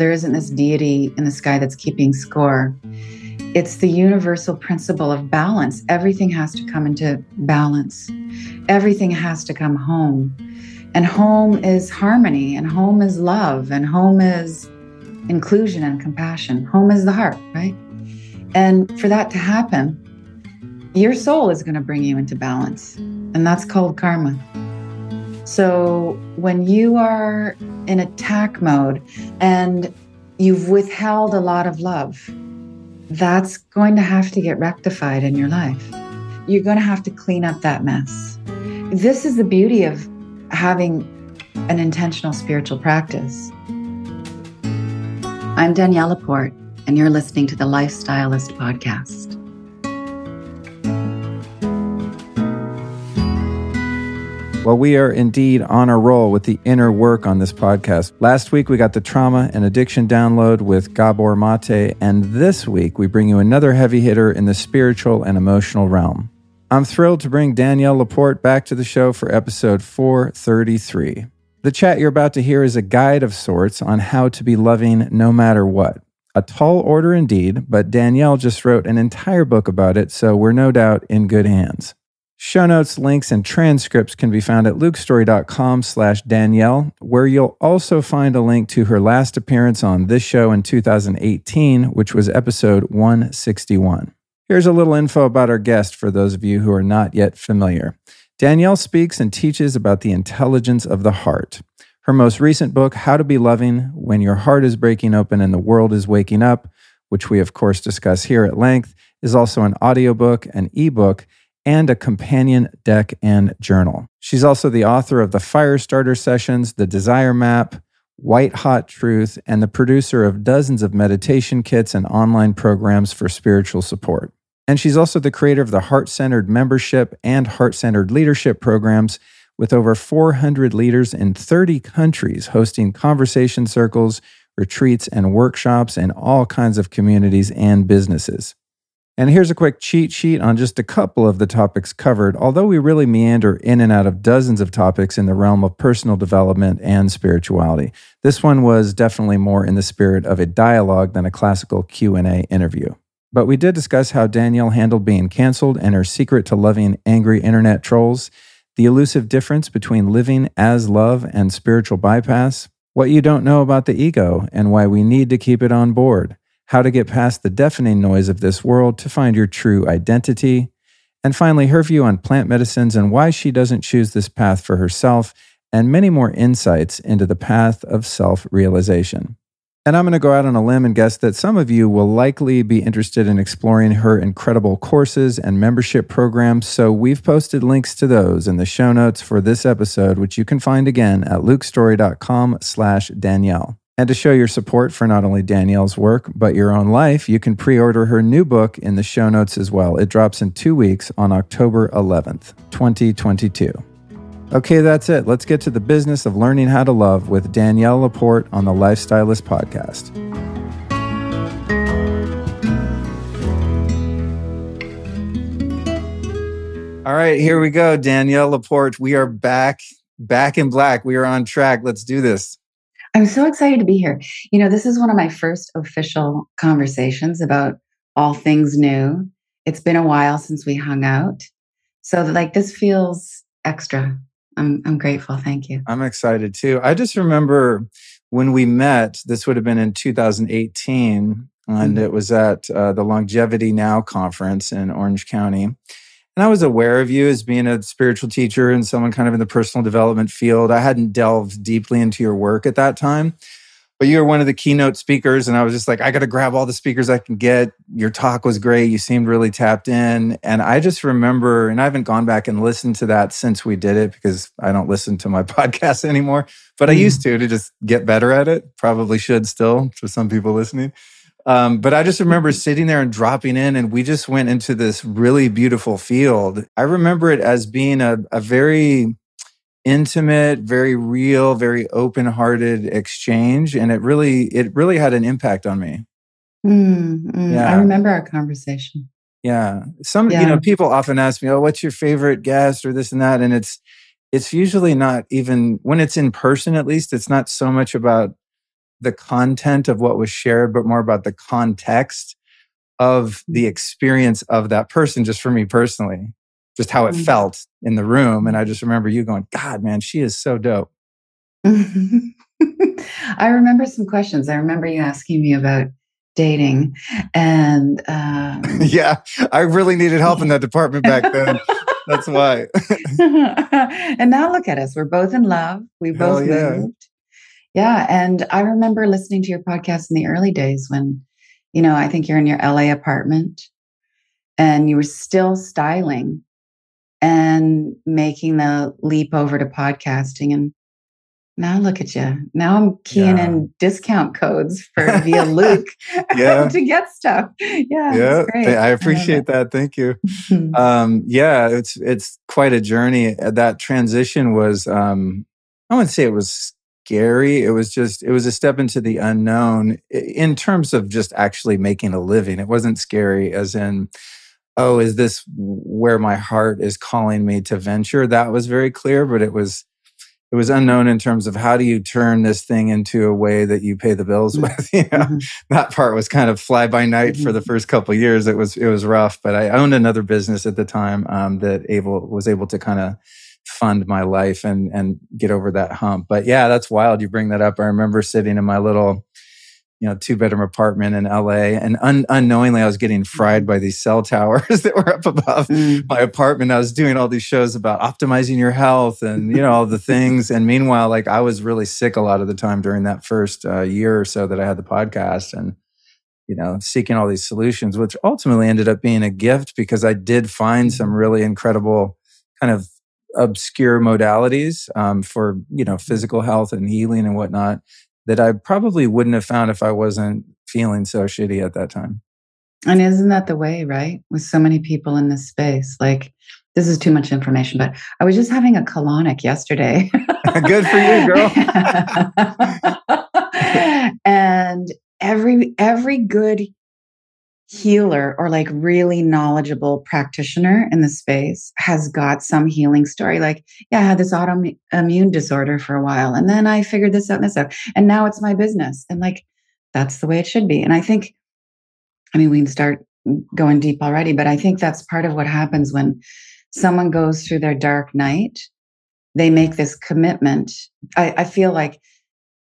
there isn't this deity in the sky that's keeping score. It's the universal principle of balance. Everything has to come into balance, everything has to come home. And home is harmony, and home is love, and home is inclusion and compassion. Home is the heart, right? And for that to happen, your soul is going to bring you into balance, and that's called karma. So when you are in attack mode and you've withheld a lot of love, that's going to have to get rectified in your life. You're going to have to clean up that mess. This is the beauty of having an intentional spiritual practice. I'm Danielle LaPorte, and you're listening to the Lifestylist Podcast. Well, we are indeed on a roll with the inner work on this podcast. Last week, we got the trauma and addiction download with Gabor Mate, and this week, we bring you another heavy hitter in the spiritual and emotional realm. I'm thrilled to bring Danielle LaPorte back to the show for episode 433. The chat you're about to hear is a guide of sorts on how to be loving no matter what. A tall order indeed, but Danielle just wrote an entire book about it, so we're no doubt in good hands. Show notes, links, and transcripts can be found at lukestory.com slash Danielle, where you'll also find a link to her last appearance on this show in 2018, which was episode 161. Here's a little info about our guest for those of you who are not yet familiar. Danielle speaks and teaches about the intelligence of the heart. Her most recent book, How to Be Loving When Your Heart is Breaking Open and the World is Waking Up, which we of course discuss here at length, is also an audiobook, an ebook, and a companion deck and journal. She's also the author of the Firestarter Sessions, the Desire Map, White Hot Truth, and the producer of dozens of meditation kits and online programs for spiritual support. And she's also the creator of the Heart Centered Membership and Heart Centered Leadership programs, with over 400 leaders in 30 countries hosting conversation circles, retreats, and workshops in all kinds of communities and businesses. And here's a quick cheat sheet on just a couple of the topics covered, although we really meander in and out of dozens of topics in the realm of personal development and spirituality. This one was definitely more in the spirit of a dialogue than a classical Q&A interview. But we did discuss how Danielle handled being canceled and her secret to loving angry internet trolls, the elusive difference between living as love and spiritual bypass, what you don't know about the ego and why we need to keep it on board how to get past the deafening noise of this world to find your true identity, and finally, her view on plant medicines and why she doesn't choose this path for herself, and many more insights into the path of self realization. And I'm going to go out on a limb and guess that some of you will likely be interested in exploring her incredible courses and membership programs. So we've posted links to those in the show notes for this episode, which you can find again at lukestory.com slash Danielle. And to show your support for not only Danielle's work, but your own life, you can pre order her new book in the show notes as well. It drops in two weeks on October 11th, 2022. Okay, that's it. Let's get to the business of learning how to love with Danielle LaPorte on the Lifestylist Podcast. All right, here we go. Danielle LaPorte. We are back, back in black. We are on track. Let's do this. I'm so excited to be here. You know, this is one of my first official conversations about all things new. It's been a while since we hung out. So like this feels extra. I'm I'm grateful. Thank you. I'm excited too. I just remember when we met, this would have been in 2018 and mm-hmm. it was at uh, the Longevity Now conference in Orange County. And I was aware of you as being a spiritual teacher and someone kind of in the personal development field. I hadn't delved deeply into your work at that time, but you were one of the keynote speakers. And I was just like, I got to grab all the speakers I can get. Your talk was great. You seemed really tapped in. And I just remember, and I haven't gone back and listened to that since we did it because I don't listen to my podcast anymore, but I hmm. used to to just get better at it. Probably should still for some people listening. Um, but I just remember sitting there and dropping in, and we just went into this really beautiful field. I remember it as being a, a very intimate, very real, very open-hearted exchange, and it really, it really had an impact on me. Mm, mm, yeah. I remember our conversation. Yeah, some yeah. you know people often ask me, "Oh, what's your favorite guest?" or this and that, and it's it's usually not even when it's in person. At least it's not so much about the content of what was shared, but more about the context of the experience of that person, just for me personally, just how it mm-hmm. felt in the room. And I just remember you going, God, man, she is so dope. I remember some questions. I remember you asking me about dating and um, yeah i really needed help in that department back then that's why and now look at us we're both in love we both yeah. moved yeah and i remember listening to your podcast in the early days when you know i think you're in your la apartment and you were still styling and making the leap over to podcasting and now look at you. Now I'm keying yeah. in discount codes for via Luke yeah. to get stuff. Yeah. Yeah. I appreciate I that. Thank you. um, yeah, it's it's quite a journey. That transition was um, I wouldn't say it was scary. It was just it was a step into the unknown in terms of just actually making a living. It wasn't scary as in oh, is this where my heart is calling me to venture? That was very clear, but it was it was unknown in terms of how do you turn this thing into a way that you pay the bills mm-hmm. with. you know, mm-hmm. that part was kind of fly by night mm-hmm. for the first couple years. It was it was rough, but I owned another business at the time um, that able was able to kind of fund my life and and get over that hump. But yeah, that's wild. You bring that up. I remember sitting in my little you know, two bedroom apartment in LA. And un- unknowingly, I was getting fried by these cell towers that were up above mm. my apartment. I was doing all these shows about optimizing your health and, you know, all the things. And meanwhile, like I was really sick a lot of the time during that first uh, year or so that I had the podcast and, you know, seeking all these solutions, which ultimately ended up being a gift because I did find some really incredible kind of obscure modalities um, for, you know, physical health and healing and whatnot that I probably wouldn't have found if I wasn't feeling so shitty at that time. And isn't that the way, right? With so many people in this space, like this is too much information, but I was just having a colonic yesterday. Good for you, girl. and every every good healer or like really knowledgeable practitioner in the space has got some healing story. Like, yeah, I had this autoimmune disorder for a while, and then I figured this out and this out, and now it's my business. And like, that's the way it should be. And I think, I mean, we can start going deep already, but I think that's part of what happens when someone goes through their dark night. They make this commitment. I, I feel like,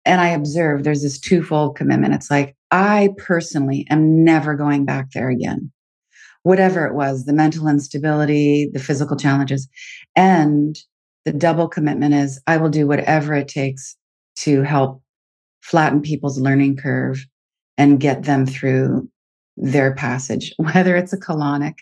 and I observe there's this twofold commitment. It's like, I personally am never going back there again. Whatever it was, the mental instability, the physical challenges, and the double commitment is I will do whatever it takes to help flatten people's learning curve and get them through their passage, whether it's a colonic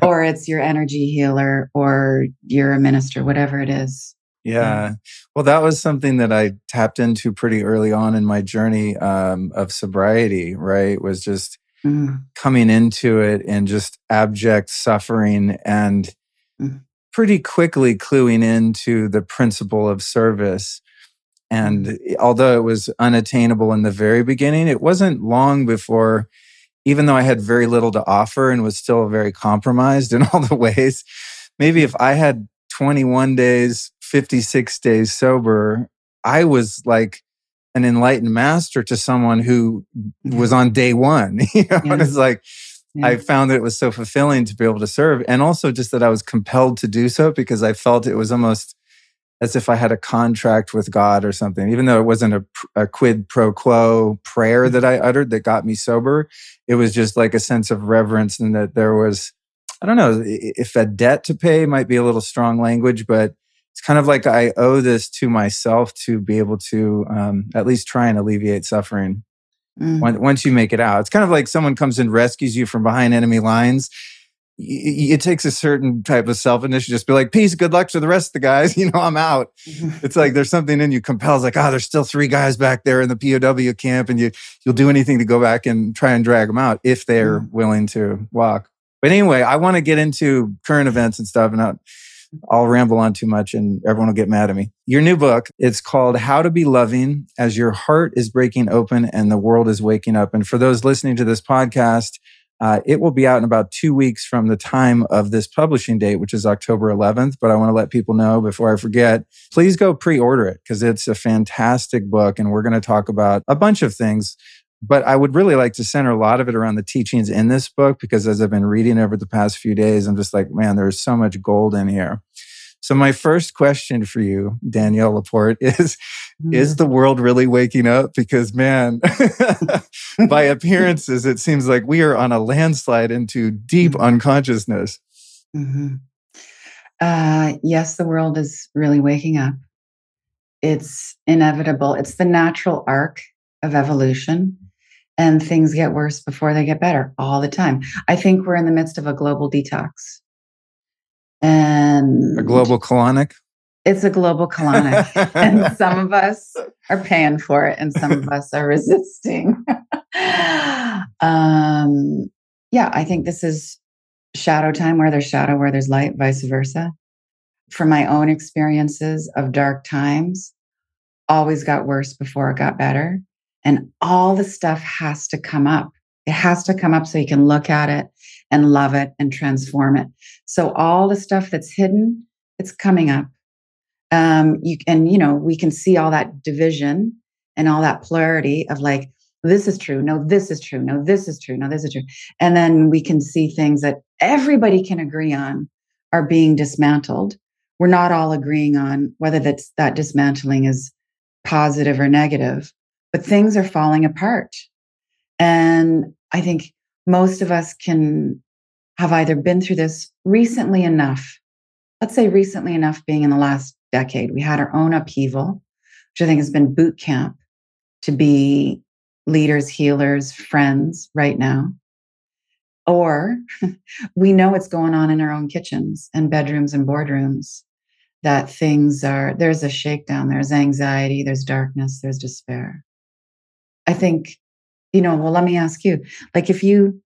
or it's your energy healer or you're a minister, whatever it is. Yeah. Well, that was something that I tapped into pretty early on in my journey um, of sobriety, right? Was just mm. coming into it and just abject suffering and mm. pretty quickly cluing into the principle of service. And mm. although it was unattainable in the very beginning, it wasn't long before, even though I had very little to offer and was still very compromised in all the ways, maybe if I had 21 days 56 days sober, I was like an enlightened master to someone who was on day one. you know, yeah. it's like yeah. I found that it was so fulfilling to be able to serve, and also just that I was compelled to do so because I felt it was almost as if I had a contract with God or something, even though it wasn't a, a quid pro quo prayer mm. that I uttered that got me sober. It was just like a sense of reverence and that there was, I don't know if a debt to pay might be a little strong language, but it's kind of like I owe this to myself to be able to um, at least try and alleviate suffering. Mm. once you make it out, it's kind of like someone comes and rescues you from behind enemy lines. It takes a certain type of self initiative. Just be like, peace, good luck to the rest of the guys. You know, I'm out. it's like there's something in you compels, like, oh, there's still three guys back there in the POW camp, and you you'll do anything to go back and try and drag them out if they're mm. willing to walk. But anyway, I want to get into current events and stuff, and not I'll ramble on too much and everyone will get mad at me. Your new book, it's called How to Be Loving as Your Heart is Breaking Open and the World is Waking Up. And for those listening to this podcast, Uh, it will be out in about two weeks from the time of this publishing date, which is October 11th. But I want to let people know before I forget, please go pre order it because it's a fantastic book. And we're going to talk about a bunch of things. But I would really like to center a lot of it around the teachings in this book because as I've been reading over the past few days, I'm just like, man, there's so much gold in here. So my first question for you, Danielle LaPorte, is mm. is the world really waking up? Because man, by appearances, it seems like we are on a landslide into deep mm-hmm. unconsciousness. Mm-hmm. Uh, yes, the world is really waking up. It's inevitable. It's the natural arc of evolution and things get worse before they get better all the time. I think we're in the midst of a global detox. And a global colonic? It's a global colonic. and some of us are paying for it and some of us are resisting. um, yeah, I think this is shadow time where there's shadow, where there's light, vice versa. From my own experiences of dark times, always got worse before it got better. And all the stuff has to come up. It has to come up so you can look at it and love it and transform it. So all the stuff that's hidden, it's coming up. Um, you and you know we can see all that division and all that polarity of like this is true, no, this is true, no, this is true, no, this is true, and then we can see things that everybody can agree on are being dismantled. We're not all agreeing on whether that's that dismantling is positive or negative, but things are falling apart. And I think most of us can have either been through this recently enough, let's say recently enough being in the last decade. We had our own upheaval, which I think has been boot camp to be leaders, healers, friends right now. Or we know what's going on in our own kitchens and bedrooms and boardrooms, that things are, there's a shakedown, there's anxiety, there's darkness, there's despair. I think you know, well, let me ask you, like, if you,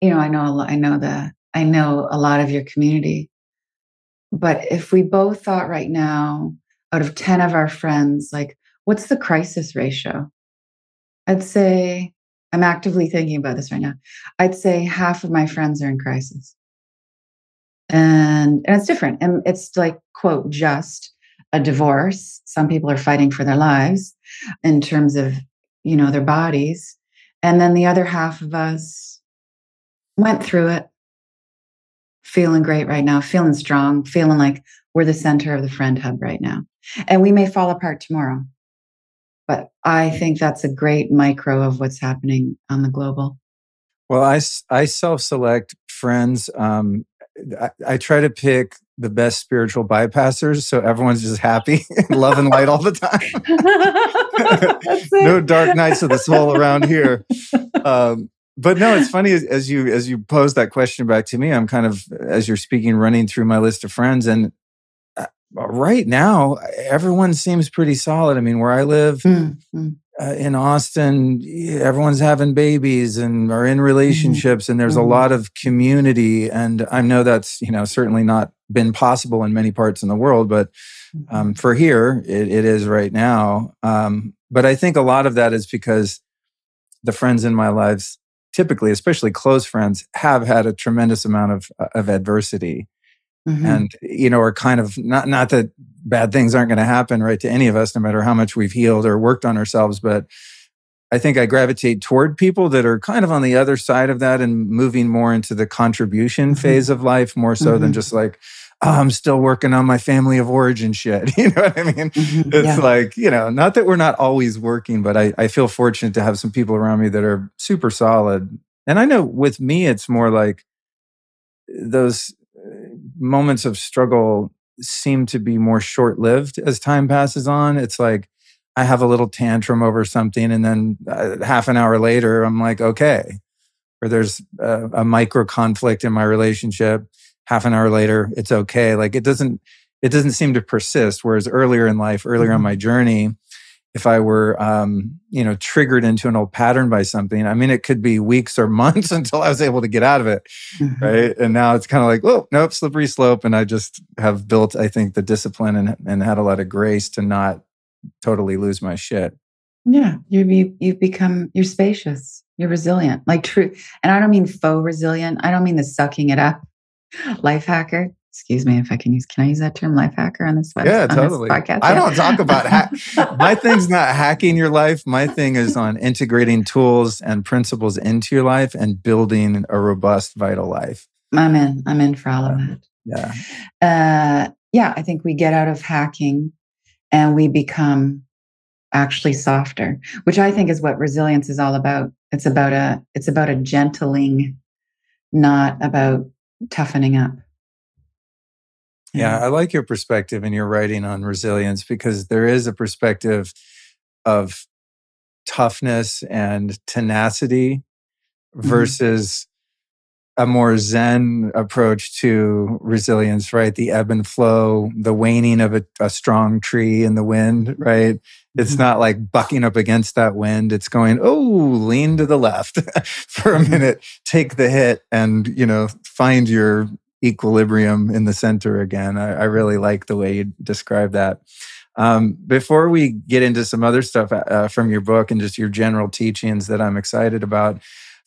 you know, I know, a lot, I know that I know a lot of your community, but if we both thought right now, out of 10 of our friends, like, what's the crisis ratio? I'd say, I'm actively thinking about this right now. I'd say half of my friends are in crisis. And, and it's different. And it's like, quote, just a divorce. Some people are fighting for their lives in terms of you know, their bodies. And then the other half of us went through it, feeling great right now, feeling strong, feeling like we're the center of the friend hub right now. And we may fall apart tomorrow. But I think that's a great micro of what's happening on the global. Well, I, I self select friends. Um, I, I try to pick the best spiritual bypassers. So everyone's just happy, love and light all the time. no dark nights of the soul around here. Um, but no, it's funny as, you as you pose that question back to me. I'm kind of as you're speaking, running through my list of friends, and uh, right now everyone seems pretty solid. I mean, where I live. Mm-hmm. Uh, in Austin, everyone's having babies and are in mm-hmm. relationships, mm-hmm. and there's mm-hmm. a lot of community. And I know that's you know certainly not been possible in many parts in the world, but mm-hmm. um, for here, it, it is right now. Um, but I think a lot of that is because the friends in my lives, typically, especially close friends, have had a tremendous amount of of adversity, mm-hmm. and you know, are kind of not not that bad things aren't going to happen right to any of us, no matter how much we've healed or worked on ourselves, but I think I gravitate toward people that are kind of on the other side of that and moving more into the contribution mm-hmm. phase of life, more so mm-hmm. than just like, oh, I'm still working on my family of origin shit. You know what I mean? Mm-hmm. It's yeah. like, you know, not that we're not always working, but I, I feel fortunate to have some people around me that are super solid. And I know with me, it's more like those uh, moments of struggle seem to be more short lived as time passes on. It's like, I have a little tantrum over something, and then uh, half an hour later, I'm like, okay. Or there's a, a micro conflict in my relationship. Half an hour later, it's okay. Like it doesn't, it doesn't seem to persist. Whereas earlier in life, earlier mm-hmm. on my journey, if I were, um, you know, triggered into an old pattern by something, I mean, it could be weeks or months until I was able to get out of it. Mm-hmm. Right. And now it's kind of like, oh, nope, slippery slope. And I just have built, I think, the discipline and, and had a lot of grace to not totally lose my shit. Yeah, you you've become you're spacious. You're resilient, like true. And I don't mean faux resilient. I don't mean the sucking it up life hacker. Excuse me if I can use. Can I use that term, life hacker, on this website? Yeah, totally. podcast? I Yeah. don't talk about hack. My thing's not hacking your life. My thing is on integrating tools and principles into your life and building a robust, vital life. I'm in. I'm in for all of that. Yeah. uh, yeah, I think we get out of hacking and we become actually softer, which I think is what resilience is all about. It's about a it's about a gentling, not about toughening up. Yeah, I like your perspective and your writing on resilience because there is a perspective of toughness and tenacity mm-hmm. versus a more zen approach to resilience, right? The ebb and flow, the waning of a, a strong tree in the wind, right? It's Mhm. not like bucking up against that wind. It's going, oh, lean to the left for a minute, take the hit and, you know, find your equilibrium in the center again. I, I really like the way you describe that. Um, before we get into some other stuff uh, from your book and just your general teachings that I'm excited about,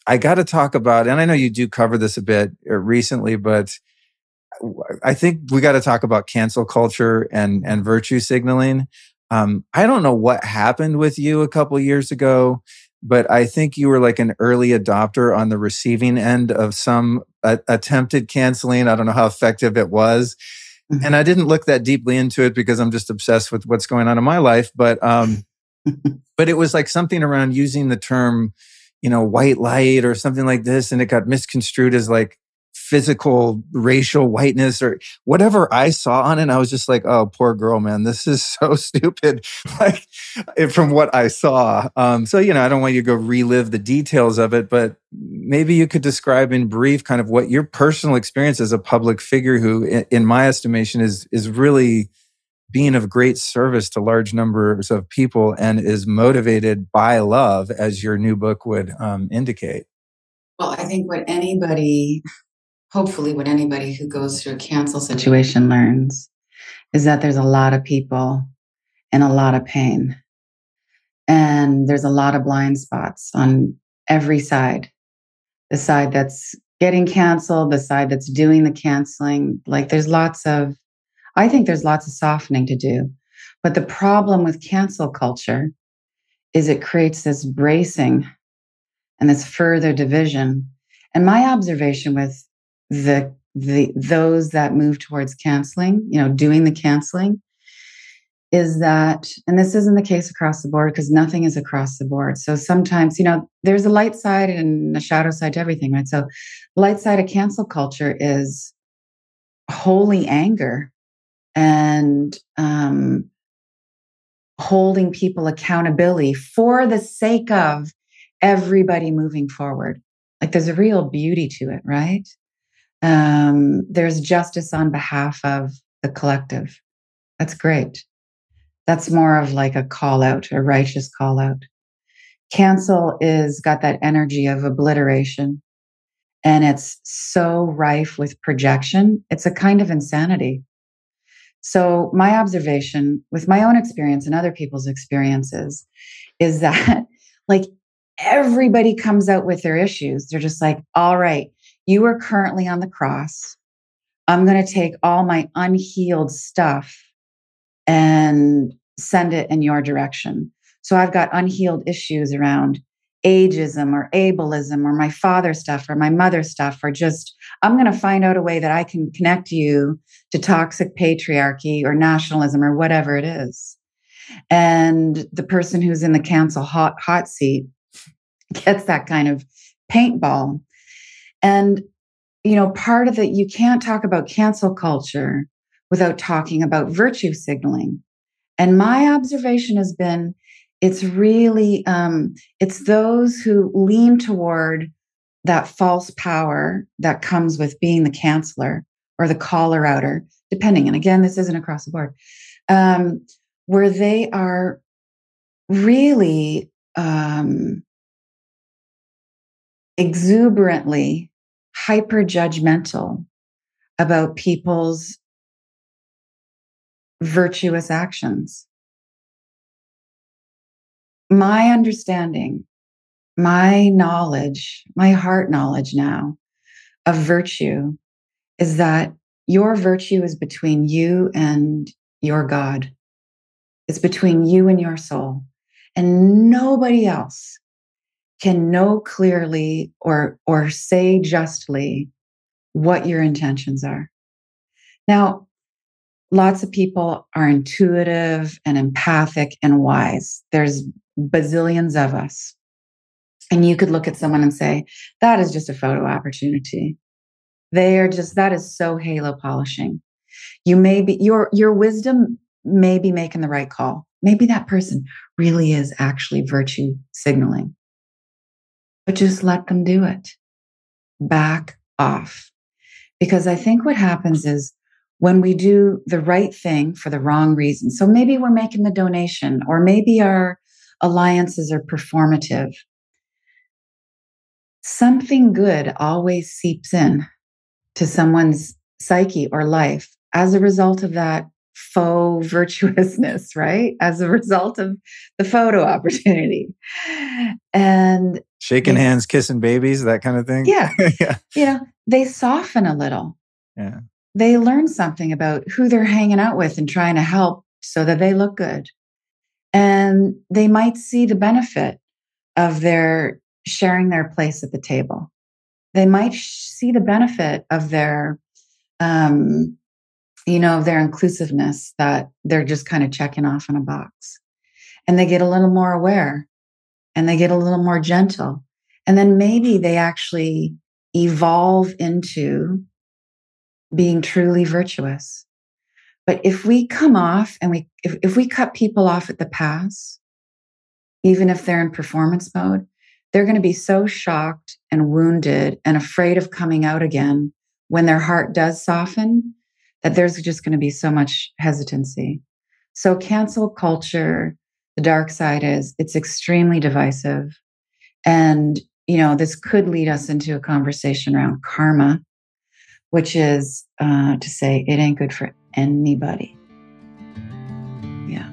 I got to talk about, and I know you do cover this a bit uh, recently, but I think we got to talk about cancel culture and and virtue signaling. Um, I don't know what happened with you a couple years ago, but I think you were like an early adopter on the receiving end of some uh, attempted canceling. I don't know how effective it was. Mhm. And I didn't look that deeply into it because I'm just obsessed with what's going on in my life. But um, but it was like something around using the term, you know, white light or something like this, and it got misconstrued as like physical racial whiteness or whatever I saw on it. I was just like, oh, poor girl, man, this is so stupid. like from what I saw. Um, so you know, I don't want you to go relive the details of it, but maybe you could describe in brief kind of what your personal experience as a public figure who, in, in my estimation, is is really being of great service to large numbers of people and is motivated by love, as your new book would um, indicate. Well, I think what anybody, hopefully, what anybody who goes through a cancel situation learns is that there's a lot of people and a lot of pain. And there's a lot of blind spots on every side the side that's getting canceled, the side that's doing the canceling. Like there's lots of, I think there's lots of softening to do. But the problem with cancel culture is it creates this bracing and this further division. And my observation with the the those that move towards canceling, you know, doing the canceling, is that, and this isn't the case across the board because nothing is across the board. So sometimes, you know, there's a light side and a shadow side to everything, right? So light side of cancel culture is holy anger and um, holding people accountability for the sake of everybody moving forward. Like there's a real beauty to it, right? Um, there's justice on behalf of the collective. That's great. That's more of like a call out, a righteous call out. Cancel is got that energy of obliteration and it's so rife with projection. It's a kind of insanity. So, my observation with my own experience and other people's experiences is that like everybody comes out with their issues. They're just like, all right, you are currently on the cross. I'm going to take all my unhealed stuff and send it in your direction. So I've got unhealed issues around ageism or ableism or my father stuff or my mother stuff or just I'm going to find out a way that I can connect you to toxic patriarchy or nationalism or whatever it is. And the person who's in the cancel hot hot seat gets that kind of paintball. And you know, part of it you can't talk about cancel culture without talking about virtue signaling. And my observation has been it's really um, it's those who lean toward that false power that comes with being the canceler or the caller outer, depending. And again, this isn't across the board, um, where they are really um, exuberantly hyper judgmental about people's virtuous actions. My understanding my knowledge, my heart knowledge now of virtue is that your virtue is between you and your God. It's between you and your soul. And nobody else can know clearly or, or say justly what your intentions are. Now, lots of people are intuitive and empathic and wise. There's bazillions of us. And you could look at someone and say, that is just a photo opportunity. They are just, that is so halo polishing. You may be, your, your wisdom may be making the right call. Maybe that person really is actually virtue signaling. But just let them do it. Back off. Because I think what happens is when we do the right thing for the wrong reason. So maybe we're making the donation, or maybe our alliances are performative. Something good always seeps in to someone's psyche or life as a result of that faux virtuousness, right? As a result of the photo opportunity. And shaking they, hands, kissing babies, that kind of thing. Yeah. yeah. You know, they soften a little. Yeah. They learn something about who they're hanging out with and trying to help so that they look good. And they might see the benefit of their sharing their place at the table. They might see the benefit of their um, you know, of their inclusiveness that they're just kind of checking off in a box. And they get a little more aware and they get a little more gentle. And then maybe they actually evolve into being truly virtuous. But if we come off and we, if, if we cut people off at the pass, even if they're in performance mode, they're going to be so shocked and wounded and afraid of coming out again when their heart does soften that there's just going to be so much hesitancy. So, cancel culture, the dark side is it's extremely divisive. And, you know, this could lead us into a conversation around karma, which is uh, to say it ain't good for anybody. Yeah.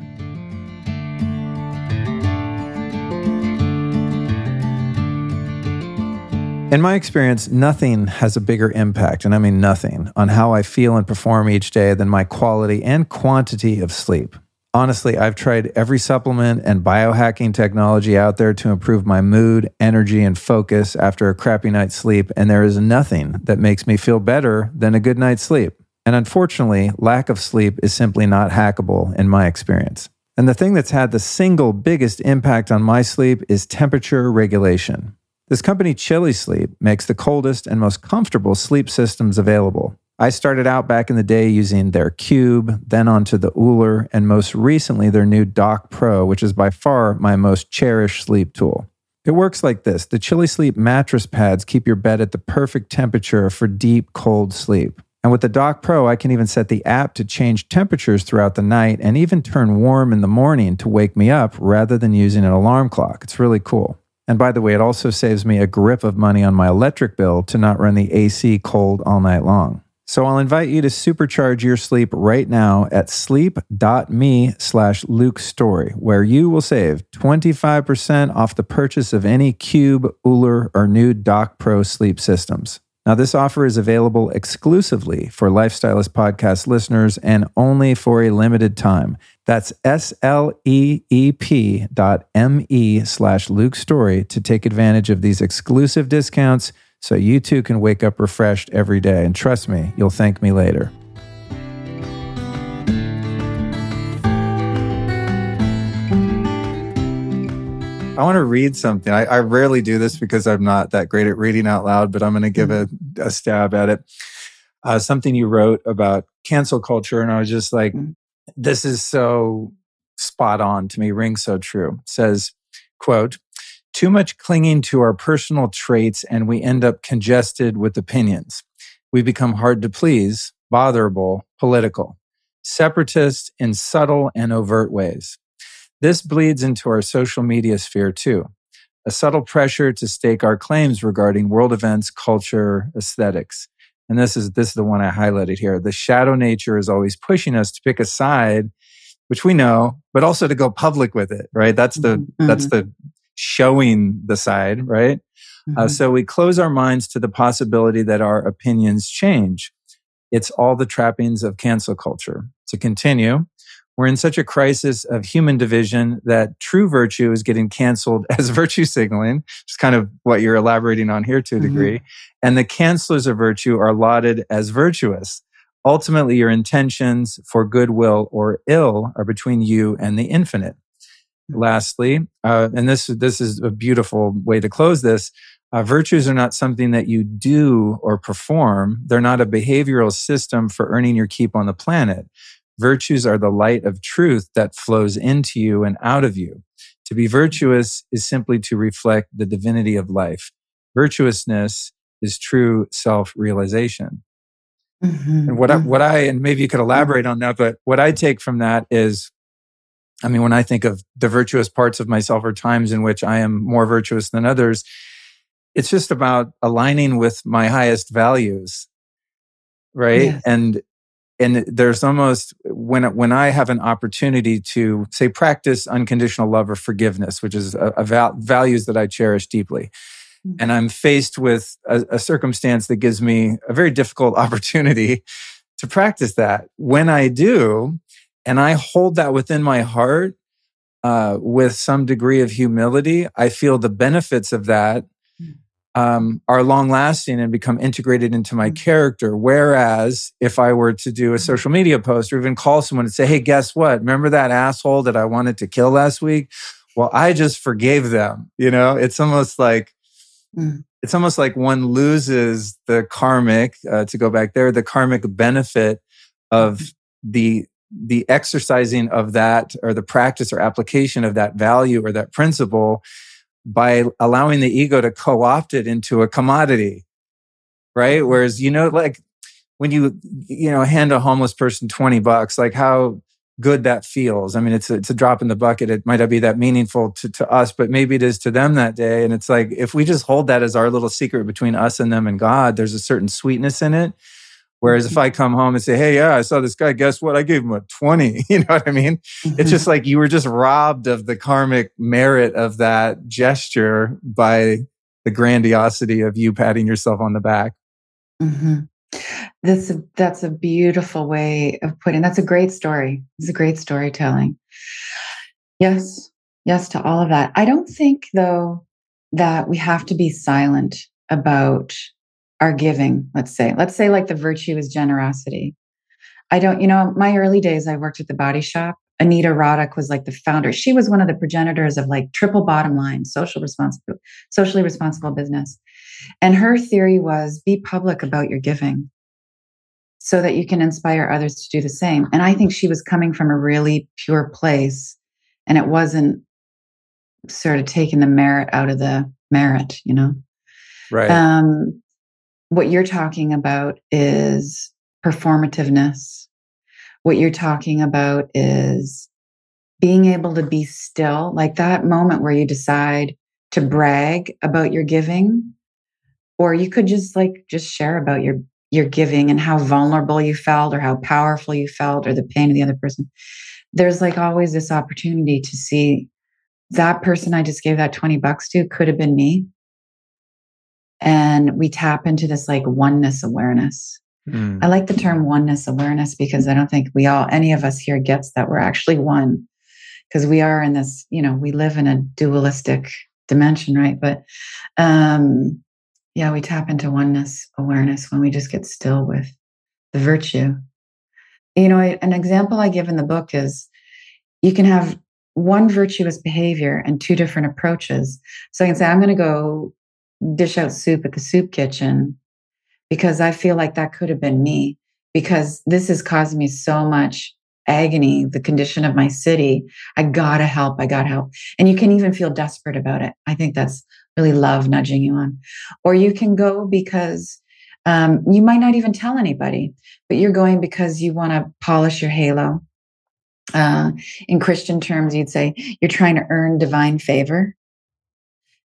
In my experience, nothing has a bigger impact, and I mean nothing, on how I feel and perform each day than my quality and quantity of sleep. Honestly, I've tried every supplement and biohacking technology out there to improve my mood, energy, and focus after a crappy night's sleep, and there is nothing that makes me feel better than a good night's sleep. And unfortunately, lack of sleep is simply not hackable in my experience. And the thing that's had the single biggest impact on my sleep is temperature regulation. This company, Chili Sleep, makes the coldest and most comfortable sleep systems available. I started out back in the day using their Cube, then onto the OOLER, and most recently their new Dock Pro, which is by far my most cherished sleep tool. It works like this the Chili Sleep mattress pads keep your bed at the perfect temperature for deep, cold sleep. And with the Dock Pro, I can even set the app to change temperatures throughout the night and even turn warm in the morning to wake me up rather than using an alarm clock. It's really cool. And by the way, it also saves me a grip of money on my electric bill to not run the AC cold all night long. So I'll invite you to supercharge your sleep right now at sleep.me slash Luke Story, where you will save 25% off the purchase of any Cube, OOLER, or new Dock Pro sleep systems. Now, this offer is available exclusively for Lifestylist Podcast listeners and only for a limited time. That's S-L-E-E-P dot M-E slash Luke Story to take advantage of these exclusive discounts so you too can wake up refreshed every day. And trust me, you'll thank me later. I want to read something. I, I, rarely do this because I'm not that great at reading out loud, but I'm going to give a, mm-hmm. a, stab at it. Uh, something you wrote about cancel culture. And I was just like, mm-hmm. this is so spot on to me, rings so true. It says, quote, too much clinging to our personal traits and we end up congested with opinions. We become hard to please, botherable, political, separatist in subtle and overt ways. This bleeds into our social media sphere too. A subtle pressure to stake our claims regarding world events, culture, aesthetics. And this is this is the one I highlighted here. The shadow nature is always pushing us to pick a side, which we know, but also to go public with it, right? That's the mm-hmm. that's the showing the side, right? Uh, mm-hmm. Uh, so we close our minds to the possibility that our opinions change. It's all the trappings of cancel culture. To continue, we're in such a crisis of human division that true virtue is getting canceled as virtue signaling, which is kind of what you're elaborating on here to a mm-hmm. degree. And the cancelers of virtue are lauded as virtuous. Ultimately, your intentions for goodwill or ill are between you and the infinite. Mm-hmm. Lastly, uh, and this this is a beautiful way to close this. Uh, virtues are not something that you do or perform. They're not a behavioral system for earning your keep on the planet. Virtues are the light of truth that flows into you and out of you. To be virtuous is simply to reflect the divinity of life. Virtuousness is true self realization. Mm-hmm. And what I, mm-hmm. what I, and maybe you could elaborate on that, but what I take from that is, I mean, when I think of the virtuous parts of myself or times in which I am more virtuous than others, it's just about aligning with my highest values. Right. Yes. And and there's almost when when I have an opportunity to say practice unconditional love or forgiveness, which is a, a val- values that I cherish deeply, mm-hmm. and I'm faced with a, a circumstance that gives me a very difficult opportunity to practice that. When I do, and I hold that within my heart uh, with some degree of humility, I feel the benefits of that um, are long lasting and become integrated into my mm. character. Whereas if I were to do a mm. social media post or even call someone and say, Hey, guess what? Remember that asshole that I wanted to kill last week? Well, I just forgave them. You know, it's almost like, mm. it's almost like one loses the karmic, uh, to go back there, the karmic benefit of mm-hmm. the the exercising of that or the practice or application of that value or that principle by allowing the ego to co-opt it into a commodity right? Mm-hmm. whereas you know like when you you know hand a homeless person 20 bucks like how good that feels. I mean it's a, it's a drop in the bucket. It might not be that meaningful to, to us but maybe it is to them that day. And it's like if we just hold that as our little secret between us and them and god there's a certain sweetness in it Whereas if I come home and say, Hey, yeah, I saw this guy, guess what? I gave him a 20. You know what I mean? Mm-hmm. It's just like you were just robbed of the karmic merit of that gesture by the grandiosity of you patting yourself on the back. Mm-hmm. That's a, that's a beautiful way of putting. That's a great story. It's a great storytelling. Yes, yes to all of that. I don't think though that we have to be silent about our giving, let's say. Let's say like the virtue is generosity. I don't, you know, my early days, I worked at the body shop. Anita Roddick was like the founder. She was one of the progenitors of like triple bottom line, social responsible, socially responsible business. And her theory was be public about your giving so that you can inspire others to do the same. And I think she was coming from a really pure place and it wasn't sort of taking the merit out of the merit, you know? Right. Um, what you're talking about is performativeness. What you're talking about is being able to be still, like that moment where you decide to brag about your giving, or you could just like just share about your your giving and how vulnerable you felt or how powerful you felt or the pain of the other person. There's like always this opportunity to see that person I just gave that 20 bucks to could have been me and we tap into this like oneness awareness. Mm. I like the term oneness awareness because I don't think we all, any of us here gets that we're actually one because we are in this, you know, we live in a dualistic dimension, right? But um, yeah, we tap into oneness awareness when we just get still with the virtue. You know, an example I give in the book is you can have one virtuous behavior and two different approaches. So I can say, I'm going to go dish out soup at the soup kitchen because I feel like that could have been me because this is causing me so much agony, the condition of my city. I gotta help. I gotta help. And you can even feel desperate about it. I think that's really love nudging you on. Or you can go because um, you might not even tell anybody, but you're going because you want to polish your halo. Uh, in Christian terms, you'd say you're trying to earn divine favor.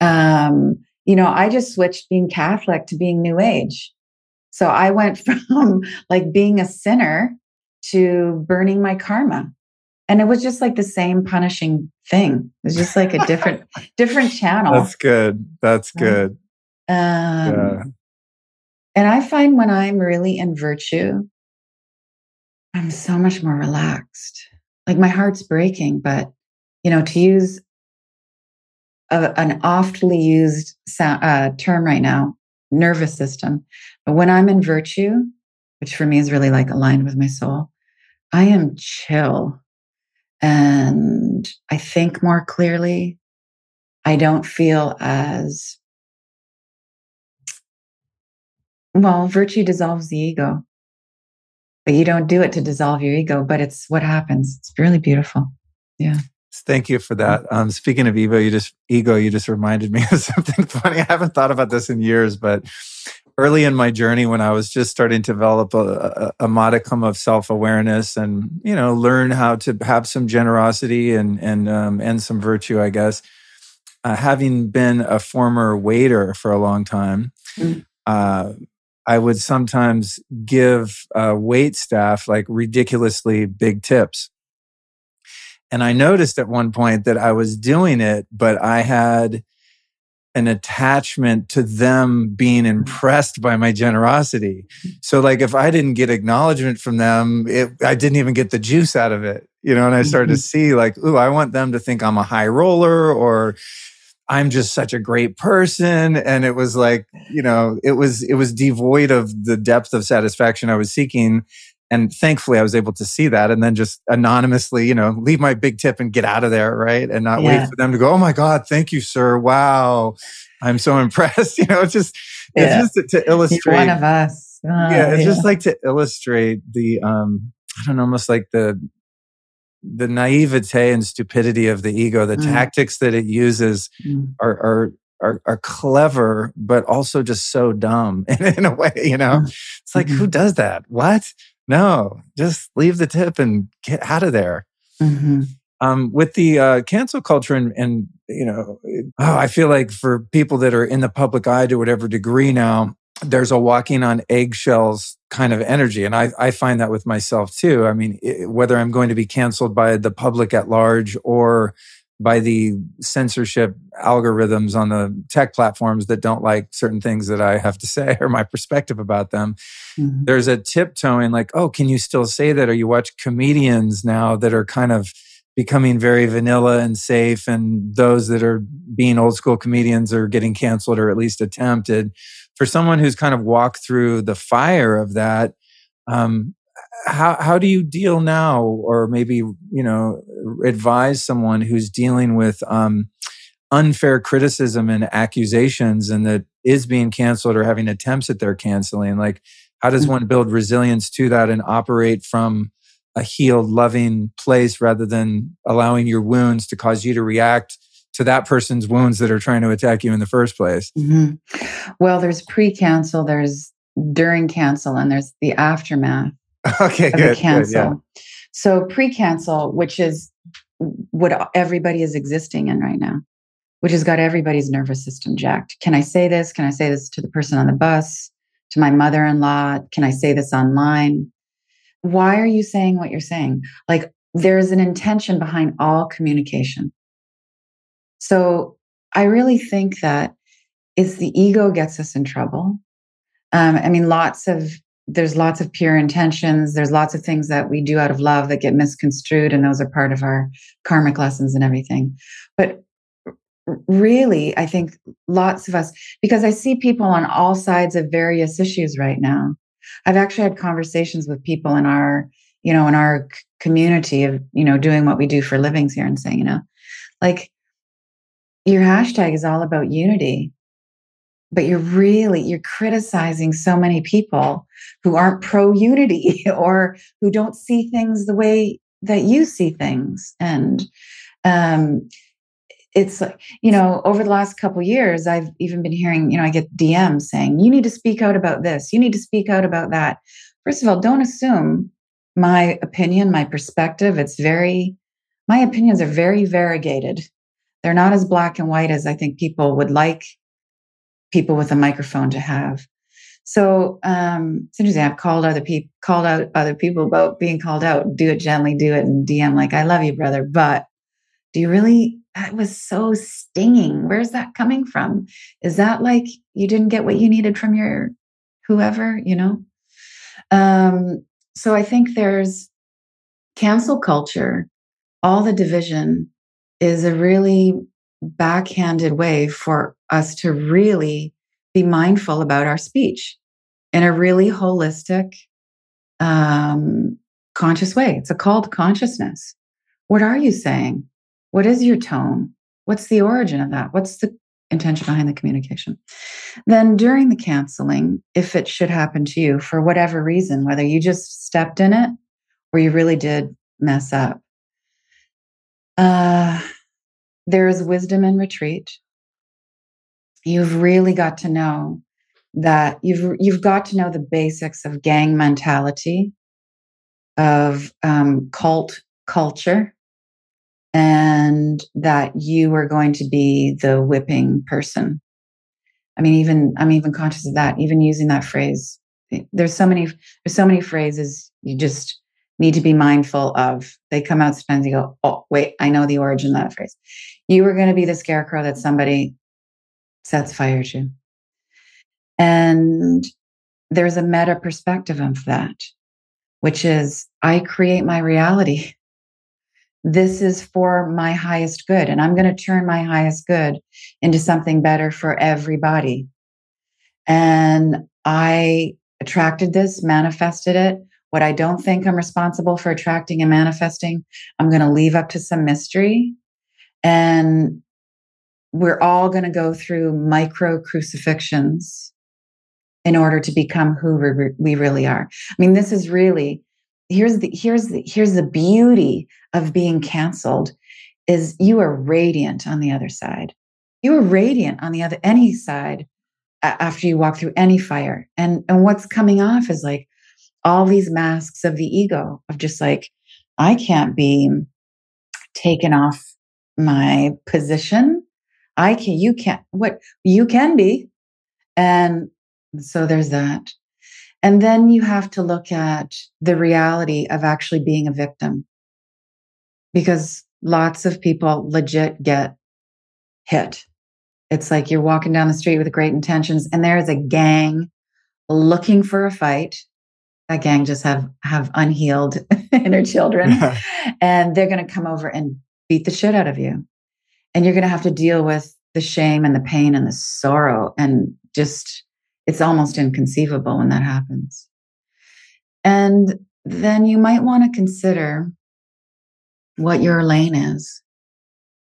Um, you know, I just switched being Catholic to being New Age. So I went from like being a sinner to burning my karma. and it was just like the same punishing thing. It was just like a different different channel. That's good. That's good. Um, yeah. And I find when I'm really in virtue, I'm so much more relaxed. Like my heart's breaking, but you know, to use a, an oftly used sound, uh, term right now, nervous system. But when I'm in virtue, which for me is really like aligned with my soul, I am chill and I think more clearly. I don't feel as well, virtue dissolves the ego. But you don't do it to dissolve your ego, but it's what happens. It's really beautiful. Yeah. Thank you for that. Um, speaking of ego, you just ego, you just reminded me of something funny. I haven't thought about this in years, but early in my journey, when I was just starting to develop a, a, a modicum of self awareness and you know learn how to have some generosity and and um, and some virtue, I guess. Uh, having been a former waiter for a long time, mm. uh, I would sometimes give uh, wait staff like ridiculously big tips. And I noticed at one point that I was doing it, but I had an attachment to them being impressed by my generosity. So like if I didn't get acknowledgement from them, it, I didn't even get the juice out of it, you know, and I started to mm-hmm. see like, ooh, I want them to think I'm a high roller or I'm just such a great person. And it was like, you know, it was, it was devoid of the depth of satisfaction I was seeking. And thankfully I was able to see that and then just anonymously, you know, leave my big tip and get out of there. Right. And not yeah. wait for them to go, Oh my God, thank you, sir. Wow. I'm so impressed. You know, it's just, yeah. it's just to, to illustrate. He's one of us. Oh, yeah. It's yeah. just like to illustrate the, um, I don't know, almost like the the naivete and stupidity of the ego, the mm. tactics that it uses mm. are, are, are, are, clever, but also just so dumb in, in a way, you know? Mm. It's like, mm-hmm. who does that? What? No, just leave the tip and get out of there. Mm-hmm. Um, with the uh, cancel culture and, and you know, oh, I feel like for people that are in the public eye to whatever degree now, there's a walking on eggshells kind of energy. And I, I find that with myself too. I mean, it, whether I'm going to be canceled by the public at large or by the censorship algorithms on the tech platforms that don't like certain things that I have to say or my perspective about them. Mm-hmm. There's a tiptoeing like, oh, can you still say that? Or you watch comedians now that are kind of becoming very vanilla and safe, and those that are being old school comedians are getting canceled or at least attempted for someone who's kind of walked through the fire of that, um, how how do you deal now, or maybe you know advise someone who's dealing with um, unfair criticism and accusations, and that is being canceled or having attempts at their canceling? Like, how does mm. one build resilience to that and operate from a healed, loving place rather than allowing your wounds to cause you to react to that person's wounds that are trying to attack you in the first place? Mm-hmm. Well, there's pre cancel, there's during cancel, and there's the aftermath. Okay, good. cancel. Good, yeah. So pre cancel, which is what everybody is existing in right now, which has got everybody's nervous system jacked. Can I say this? Can I say this to the person on the bus? To my mother in law? Can I say this online? Why are you saying what you're saying? Like, there's an intention behind all communication. So I really think that it's the ego gets us in trouble. Um, I mean, lots of there's lots of pure intentions. There's lots of things that we do out of love that get misconstrued, and those are part of our karmic lessons and everything. But really, I think lots of us, because I see people on all sides of various issues right now. I've actually had conversations with people in our, you know, in our community of, you know, doing what we do for livings here and saying, you know, like your hashtag is all about unity but you're really you're criticizing so many people who aren't pro unity or who don't see things the way that you see things. And um it's like you know over the last couple years i've even been hearing you know i get dms saying you need to speak out about this. You need to speak out about that. First of all don't assume my opinion my perspective. It's very my opinions are very variegated. They're not as black and white as I think people would like people with a microphone to have. So um, it's interesting. I've called other people, called out other people about being called out. Do it gently, do it, and DM like, "I love you, brother," but do you really? That was so stinging. Where's that coming from? Is that like you didn't get what you needed from your whoever? You know. Um, so I think there's cancel culture. All the division is a really backhanded way for us to really be mindful about our speech in a really holistic, um, conscious way. It's a call to consciousness. What are you saying? What is your tone? What's the origin of that? What's the intention behind the communication? Then during the canceling, if it should happen to you for whatever reason, whether you just stepped in it or you really did mess up, uh, there is wisdom in retreat. You've really got to know that you've you've got to know the basics of gang mentality, of um, cult culture, and that you are going to be the whipping person. I mean, even I'm even conscious of that. Even using that phrase, there's so many there's so many phrases you just need to be mindful of. They come out sometimes you go, oh, wait, I know the origin of that phrase. You were going to be the scarecrow that somebody sets fire to. And there's a meta perspective of that, which is I create my reality. This is for my highest good, and I'm going to turn my highest good into something better for everybody. And I attracted this, manifested it what I don't think I'm responsible for attracting and manifesting, I'm going to leave up to some mystery. And we're all going to go through micro crucifixions in order to become who we really are. I mean, this is really here's the here's the here's the beauty of being canceled is you are radiant on the other side. You are radiant on the other any side after you walk through any fire. And and what's coming off is like all these masks of the ego of just like, I can't be taken off my position. I can, you can't, what you can be. And so there's that. And then you have to look at the reality of actually being a victim because lots of people legit get hit. It's like you're walking down the street with great intentions and there's a gang looking for a fight that gang just have have unhealed inner children and they're going to come over and beat the shit out of you and you're going to have to deal with the shame and the pain and the sorrow and just it's almost inconceivable when that happens and then you might want to consider what your lane is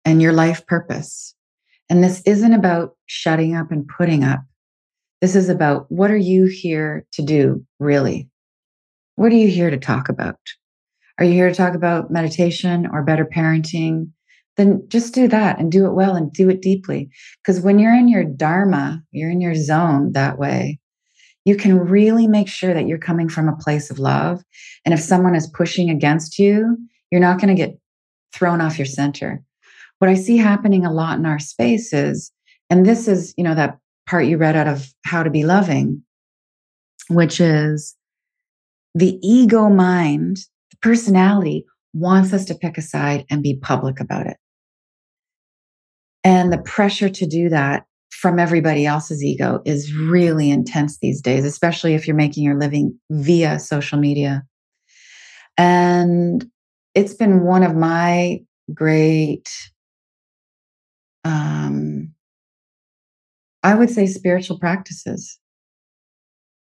and your life purpose and this isn't about shutting up and putting up this is about what are you here to do really what are you here to talk about? Are you here to talk about meditation or better parenting? Then just do that and do it well and do it deeply. Because when you're in your dharma, you're in your zone that way, you can really make sure that you're coming from a place of love. And if someone is pushing against you, you're not going to get thrown off your center. What I see happening a lot in our spaces, and this is, you know, that part you read out of How to Be Loving, which is the ego mind, the personality wants us to pick a side and be public about it. And the pressure to do that from everybody else's ego is really intense these days, especially if you're making your living via social media. And it's been one of my great, um, I would say, spiritual practices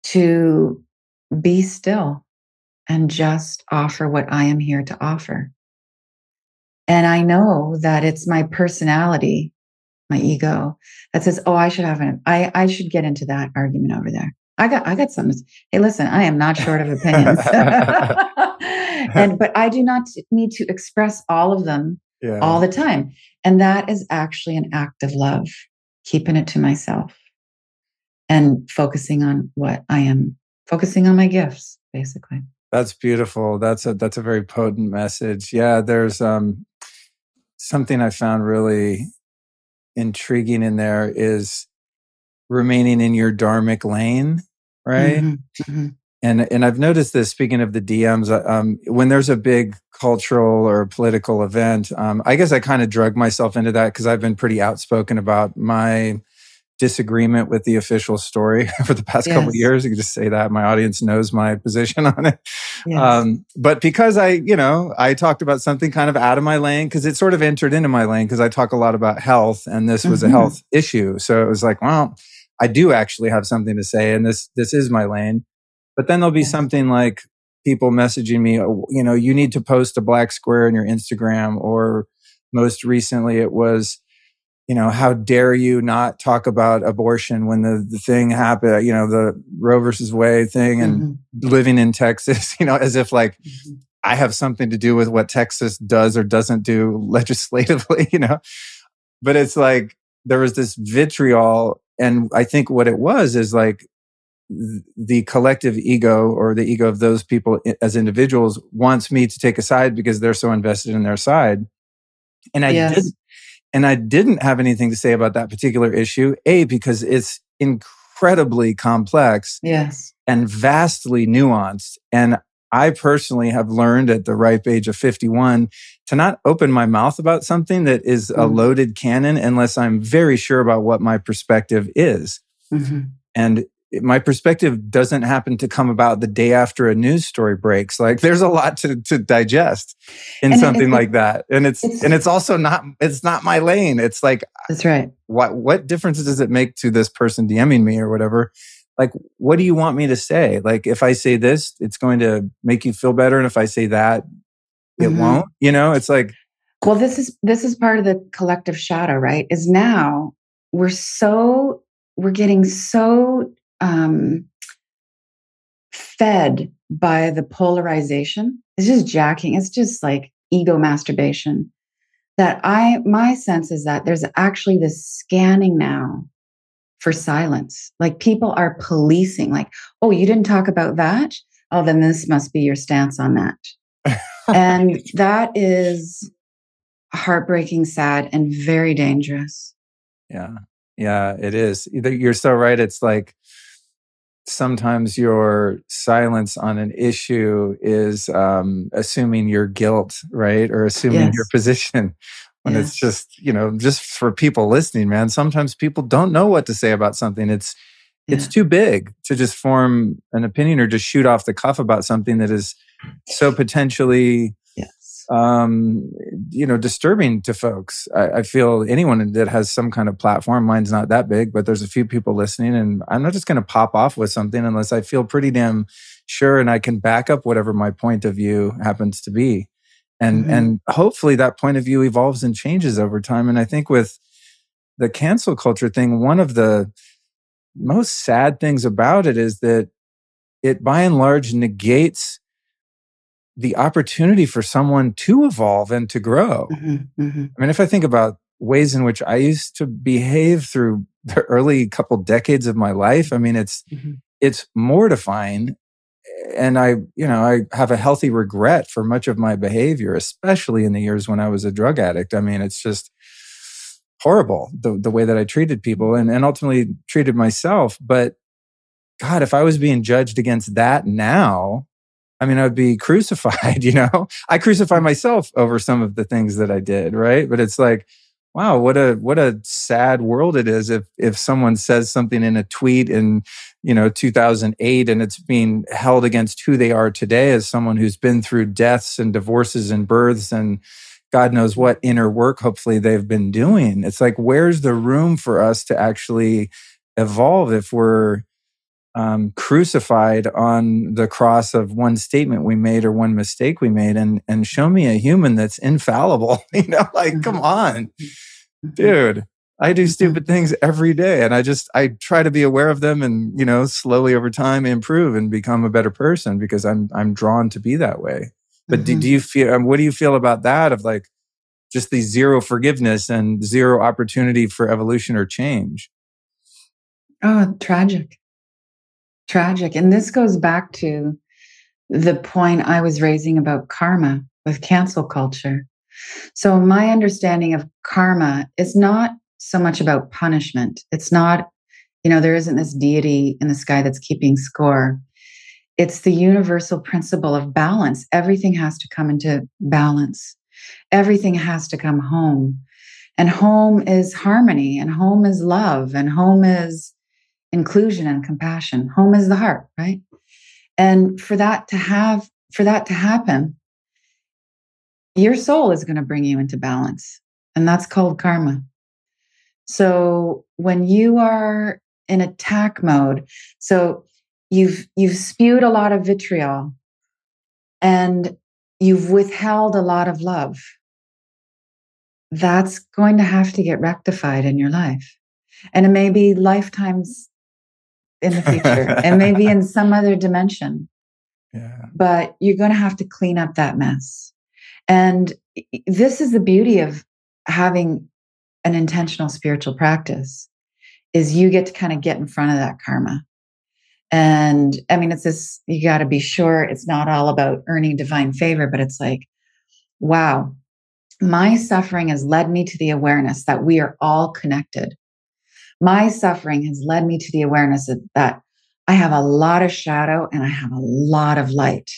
to be still and just offer what I am here to offer. And I know that it's my personality, my ego, that says, "Oh, I should have an, I, I should get into that argument over there." I got, I got something. Hey, listen, I am not short of opinions, and but I do not need to express all of them yeah. all the time, and that is actually an act of love, keeping it to myself, and focusing on what I am focusing on my gifts, basically. That's beautiful. That's a that's a very potent message. Yeah, there's um something I found really intriguing in there is remaining in your dharmic lane right? Mm-hmm. Mm-hmm. And and I've noticed this. Speaking of the DMs, uh, um, when there's a big cultural or political event, um, I guess I kind of drug myself into that because I've been pretty outspoken about my disagreement with the official story for the past yes. couple years. You can just say that my audience knows my position on it. Yes. Um, but because I, you know, I talked about something kind of out of my lane because it sort of entered into my lane because I talk a lot about health and this was mm-hmm. a health issue. So it was like, well, I do actually have something to say and this, this is my lane. But then there'll be yes. something like people messaging me, oh, you know, you need to post a black square in your Instagram or most recently it was, you know, how dare you not talk about abortion when the, the thing happened, you know, the Roe versus Wade thing and mm-hmm. living in Texas, you know, as if like mm-hmm. I have something to do with what Texas does or doesn't do legislatively, you know. But it's like there was this vitriol. And I think what it was is like the collective ego or the ego of those people as individuals wants me to take a side because they're so invested in their side. And I yes. did and I didn't have anything to say about that particular issue. A, because it's incredibly complex. Yes. And vastly nuanced. And I personally have learned at the ripe age of 51 to not open my mouth about something that is mm-hmm. a loaded cannon unless I'm very sure about what my perspective is. Mm-hmm. And my perspective doesn't happen to come about the day after a news story breaks. Like there's a lot to, to digest in and something like that. And it's, it's, and it's also not, it's not my lane. It's like, that's right. What, what difference does it make to this person DMing me or whatever? Like, what do you want me to say? Like, if I say this, it's going to make you feel better. And if I say that, it mm-hmm. won't, you know, it's like, well, this is, this is part of the collective shadow, right? Is now we're so, we're getting so um, fed by the polarization. It's just jacking. It's just like ego masturbation. That I, my sense is that there's actually this scanning now for silence. Like people are policing, like, oh, you didn't talk about that? Oh, then this must be your stance on that. and that is heartbreaking, sad, and very dangerous. Yeah. Yeah, it is. You're so right. It's like sometimes your silence on an issue is um, assuming your guilt, right? Or assuming yes. your position. When yes. it's just, you know, just for people listening, man, sometimes people don't know what to say about something. It's, yeah. it's too big to just form an opinion or just shoot off the cuff about something that is so potentially um, you know, disturbing to folks. I, I, feel anyone that has some kind of platform, mine's not that big, but there's a few people listening, and I'm not just going to pop off with something unless I feel pretty damn sure and I can back up whatever my point of view happens to be. And mm-hmm. and hopefully that point of view evolves and changes over time. And I think with the cancel culture thing, one of the most sad things about it is that it by and large negates the opportunity for someone to evolve and to grow. Mm-hmm, mm-hmm. I mean, if I think about ways in which I used to behave through the early couple decades of my life, I mean, it's, mm-hmm. it's mortifying. And I, you know, I have a healthy regret for much of my behavior, especially in the years when I was a drug addict. I mean, it's just horrible the, the way that I treated people and, and ultimately treated myself. But God, if I was being judged against that now, I mean, I would be crucified, you know? I crucify myself over some of the things that I did, right? But it's like, wow, what a what a sad world it is if if someone says something in a tweet in, you know, 2008 and it's being held against who they are today as someone who's been through deaths and divorces and births and God knows what inner work hopefully they've been doing. It's like where's the room for us to actually evolve if we're um, crucified on the cross of one statement we made or one mistake we made and and show me a human that's infallible you know like come mm-hmm. on mm-hmm. dude i do mm-hmm. stupid things every day and i just i try to be aware of them and you know slowly over time improve and become a better person because i'm i'm drawn to be that way but do, do, you feel um, what do you feel about that of like just the zero forgiveness and zero opportunity for evolution or change oh tragic tragic. And this goes back to the point I was raising about karma with cancel culture. So, my understanding of karma is not so much about punishment. It's not you know, there isn't this deity in the sky that's keeping score. It's the universal principle of balance. Everything has to come into balance, everything has to come home. And home is harmony, and home is love, and home is inclusion and compassion. Home is the heart, right? And for that to have, for that to happen, your soul is going to bring you into balance. And that's called karma. So when you are in attack mode, so you've you've spewed a lot of vitriol and you've withheld a lot of love. That's going to have to get rectified in your life. And it may be lifetimes in the future. and maybe in some other dimension. Yeah. But you're going to have to clean up that mess. And this is the beauty of having an intentional spiritual practice is you get to kind of get in front of that karma. And I mean, it's this, you got to be sure it's not all about earning divine favor, but it's like, wow, my suffering has led me to the awareness that we are all connected. My suffering has led me to the awareness that I have a lot of shadow and I have a lot of light.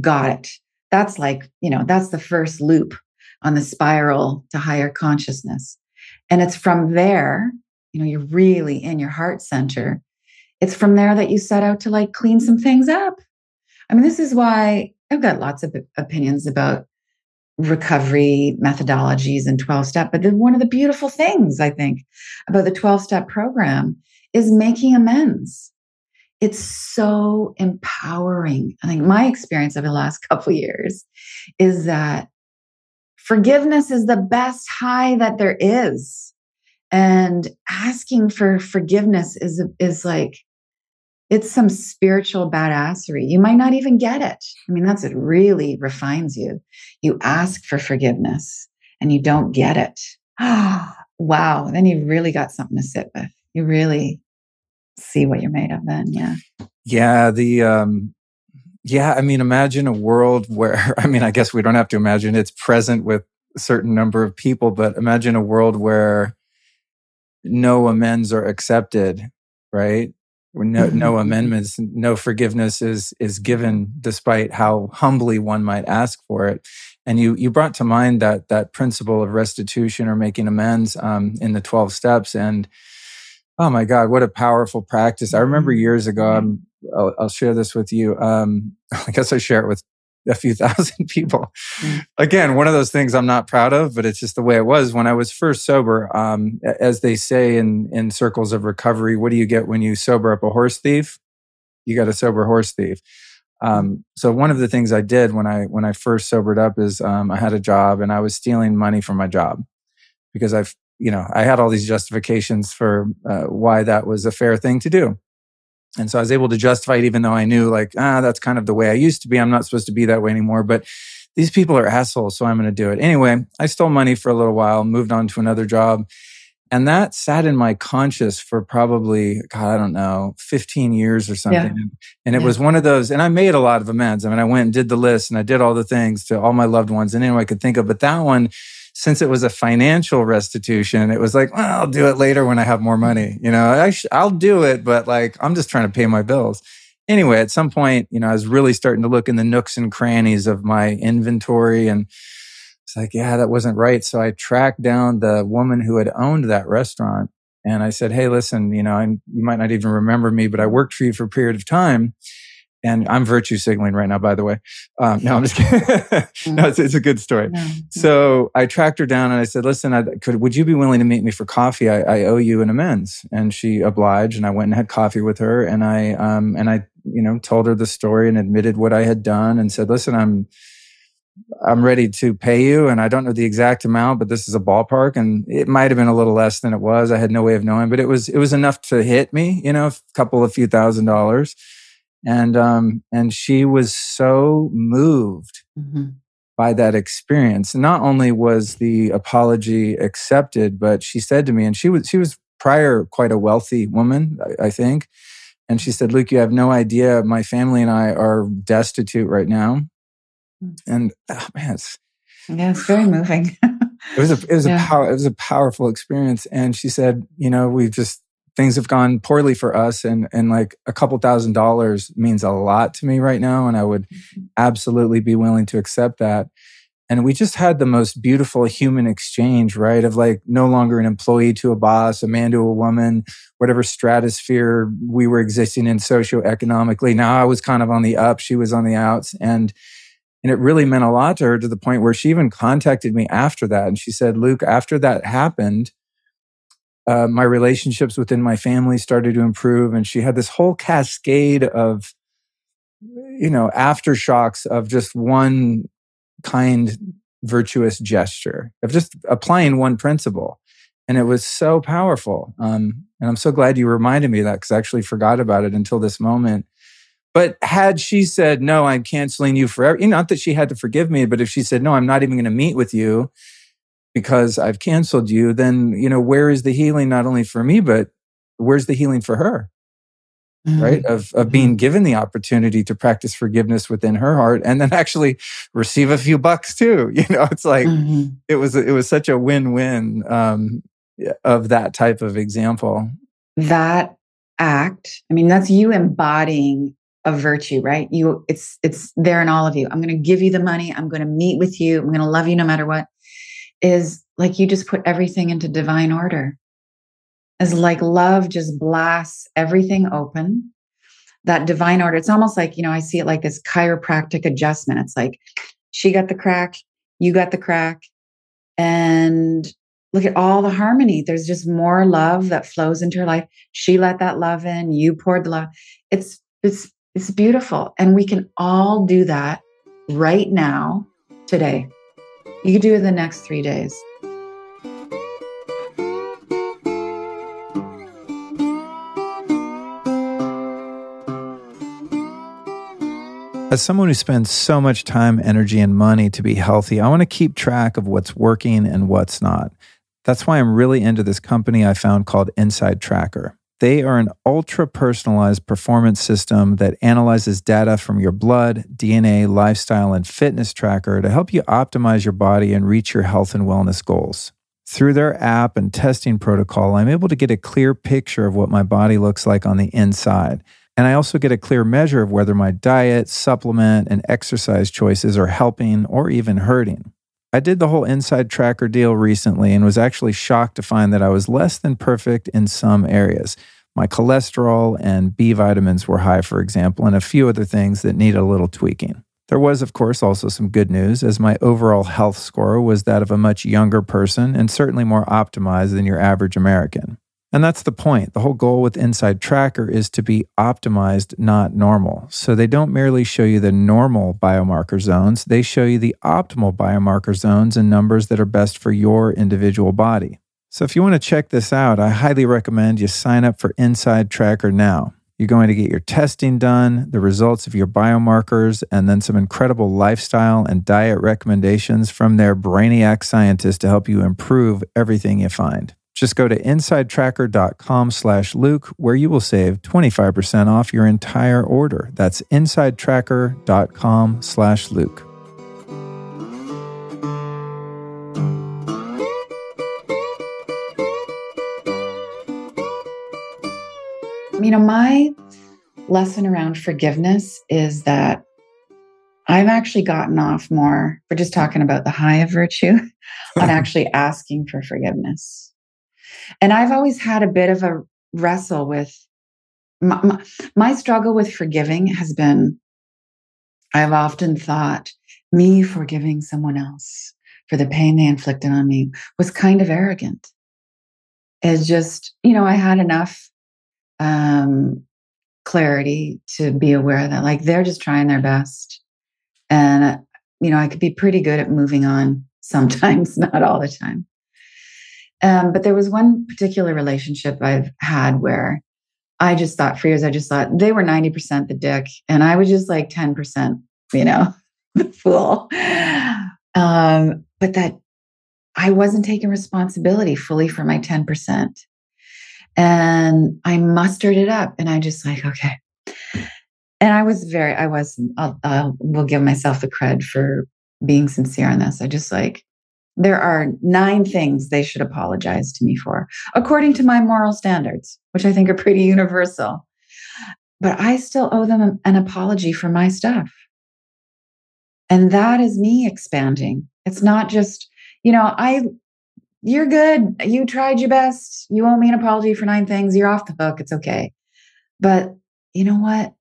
Got it. That's like, you know, that's the first loop on the spiral to higher consciousness. And it's from there, you know, you're really in your heart center. It's from there that you set out to like clean some things up. I mean, this is why I've got lots of opinions about recovery methodologies and 12 step. But then one of the beautiful things I think about the 12 step program is making amends. It's so empowering. I think my experience over the last couple years is that forgiveness is the best high that there is. And asking for forgiveness is, is like, it's some spiritual badassery. You might not even get it. I mean, that's it really refines you. You ask for forgiveness and you don't get it. wow. Then you really got something to sit with. You really see what you're made of then. Yeah. Yeah. The, um, yeah. I mean, imagine a world where, I mean, I guess we don't have to imagine it's present with a certain number of people, but imagine a world where no amends are accepted, right? No, no amendments, no forgiveness is is given, despite how humbly one might ask for it. And you you brought to mind that that principle of restitution or making amends um, in the twelve steps, and oh my God, what a powerful practice! I remember mm-hmm. years ago. Um, I'll, I'll, share this with you. Um, I guess I share it with a few thousand people. Mm. Again, one of those things I'm not proud of, but it's just the way it was when I was first sober. Um, as they say in in circles of recovery, what do you get when you sober up a horse thief? You got a sober horse thief. Um, so one of the things I did when I when I first sobered up is um, I had a job and I was stealing money from my job because I've you know I had all these justifications for uh, why that was a fair thing to do. And so I was able to justify it, even though I knew like, ah, that's kind of the way I used to be. I'm not supposed to be that way anymore. But these people are assholes, so I'm going to do it. Anyway, I stole money for a little while, moved on to another job. And that sat in my conscious for probably, God, I don't know, 15 years or something. Yeah. And it yeah. was one of those, and I made a lot of amends. I mean, I went and did the list and I did all the things to all my loved ones and anyone I could think of. But that one, since it was a financial restitution, it was like, well, I'll do it later when I have more money. You know, I sh- I'll do it, but like, I'm just trying to pay my bills. Anyway, at some point, you know, I was really starting to look in the nooks and crannies of my inventory and it's like, yeah, that wasn't right. So I tracked down the woman who had owned that restaurant and I said, Hey, listen, you know, you might not even remember me, but I worked for you for a period of time and I'm virtue signaling right now, by the way. Um, no, I'm just kidding. no, it's, it's, a good story. No. So I tracked her down and I said, listen, I could, would you be willing to meet me for coffee? I, I, owe you an amends. And she obliged and I went and had coffee with her and I, um, and I, you know, told her the story and admitted what I had done and said, listen, I'm, I'm ready to pay you. And I don't know the exact amount, but this is a ballpark and it might have been a little less than it was. I had no way of knowing, but it was, it was enough to hit me, you know, a couple of few thousand dollars and um and she was so moved mm-hmm. by that experience not only was the apology accepted but she said to me and she was she was prior quite a wealthy woman I, I think and she said luke you have no idea my family and i are destitute right now mm. and oh, man it's yeah it's very moving it was a it was yeah. a power it was a powerful experience and she said you know we've just things have gone poorly for us and and like a couple thousand dollars means a lot to me right now and I would mm-hmm. absolutely be willing to accept that. And we just had the most beautiful human exchange, right? Of like no longer an employee to a boss, a man to a woman, whatever stratosphere we were existing in socioeconomically. Now I was kind of on the up, she was on the outs. And and it really meant a lot to her to the point where she even contacted me after that. And she said, Luke, after that happened, uh, my relationships within my family started to improve. And she had this whole cascade of, you know, aftershocks of just one kind, virtuous gesture of just applying one principle. And it was so powerful. Um, and I'm so glad you reminded me of that because I actually forgot about it until this moment. But had she said, no, I'm canceling you forever, you know, not that she had to forgive me, but if she said, no, I'm not even going to meet with you because I've canceled you, then, you know, where is the healing not only for me, but where's the healing for her? Mm-hmm. Right. Of, of being mm-hmm. given the opportunity to practice forgiveness within her heart and then actually receive a few bucks too. You know, it's like, mm-hmm. it was, it was such a win-win, um, of that type of example. That act, I mean, that's you embodying a virtue, right? You, it's, it's there in all of you. I'm going to give you the money. I'm going to meet with you. I'm going to love you no matter what is like you just put everything into divine order. As like love just blasts everything open. That divine order. It's almost like, you know, I see it like this chiropractic adjustment. It's like she got the crack, you got the crack. And look at all the harmony. There's just more love that flows into her life. She let that love in, you poured the love. It's it's it's beautiful. And we can all do that right now, today. You do it the next three days. As someone who spends so much time, energy, and money to be healthy, I want to keep track of what's working and what's not. That's why I'm really into this company I found called InsideTracker. They are an ultra personalized performance system that analyzes data from your blood, DNA, lifestyle, and fitness tracker to help you optimize your body and reach your health and wellness goals. Through their app and testing protocol, I'm able to get a clear picture of what my body looks like on the inside. And I also get a clear measure of whether my diet, supplement, and exercise choices are helping or even hurting. I did the whole InsideTracker deal recently and was actually shocked to find that I was less than perfect in some areas. My cholesterol and B vitamins were high, for example, and a few other things that need a little tweaking. There was, of course, also some good news, as my overall health score was that of a much younger person and certainly more optimized than your average American. And that's the point. The whole goal with InsideTracker is to be optimized, not normal. So they don't merely show you the normal biomarker zones, they show you the optimal biomarker zones and numbers that are best for your individual body. So if you want to check this out, I highly recommend you sign up for InsideTracker now. You're going to get your testing done, the results of your biomarkers, and then some incredible lifestyle and diet recommendations from their brainiac scientists to help you improve everything you find. Just go to insidetracker.com slash Luke, where you will save 25% off your entire order. That's insidetracker.com slash Luke. You know, my lesson around forgiveness is that I've actually gotten off more for just talking about the high of virtue on actually asking for forgiveness. And I've always had a bit of a wrestle with my, my, my struggle with forgiving has been I've often thought me forgiving someone else for the pain they inflicted on me was kind of arrogant. It's just, you know, I had enough um, clarity to be aware that like they're just trying their best. And, you know, I could be pretty good at moving on sometimes, not all the time. Um, but there was one particular relationship I've had where I just thought for years, I just thought they were 90% the dick and I was just like 10%, you know, the fool. Um, but that I wasn't taking responsibility fully for my 10%. And I mustered it up and I just like, okay. And I was very, I was, I'll, I will give myself the cred for being sincere on this. I just like, there are nine things they should apologize to me for, according to my moral standards, which I think are pretty universal. But I still owe them an apology for my stuff. And that is me expanding. It's not just, you know, I, you're good. You tried your best. You owe me an apology for nine things. You're off the hook. It's okay. But you know what?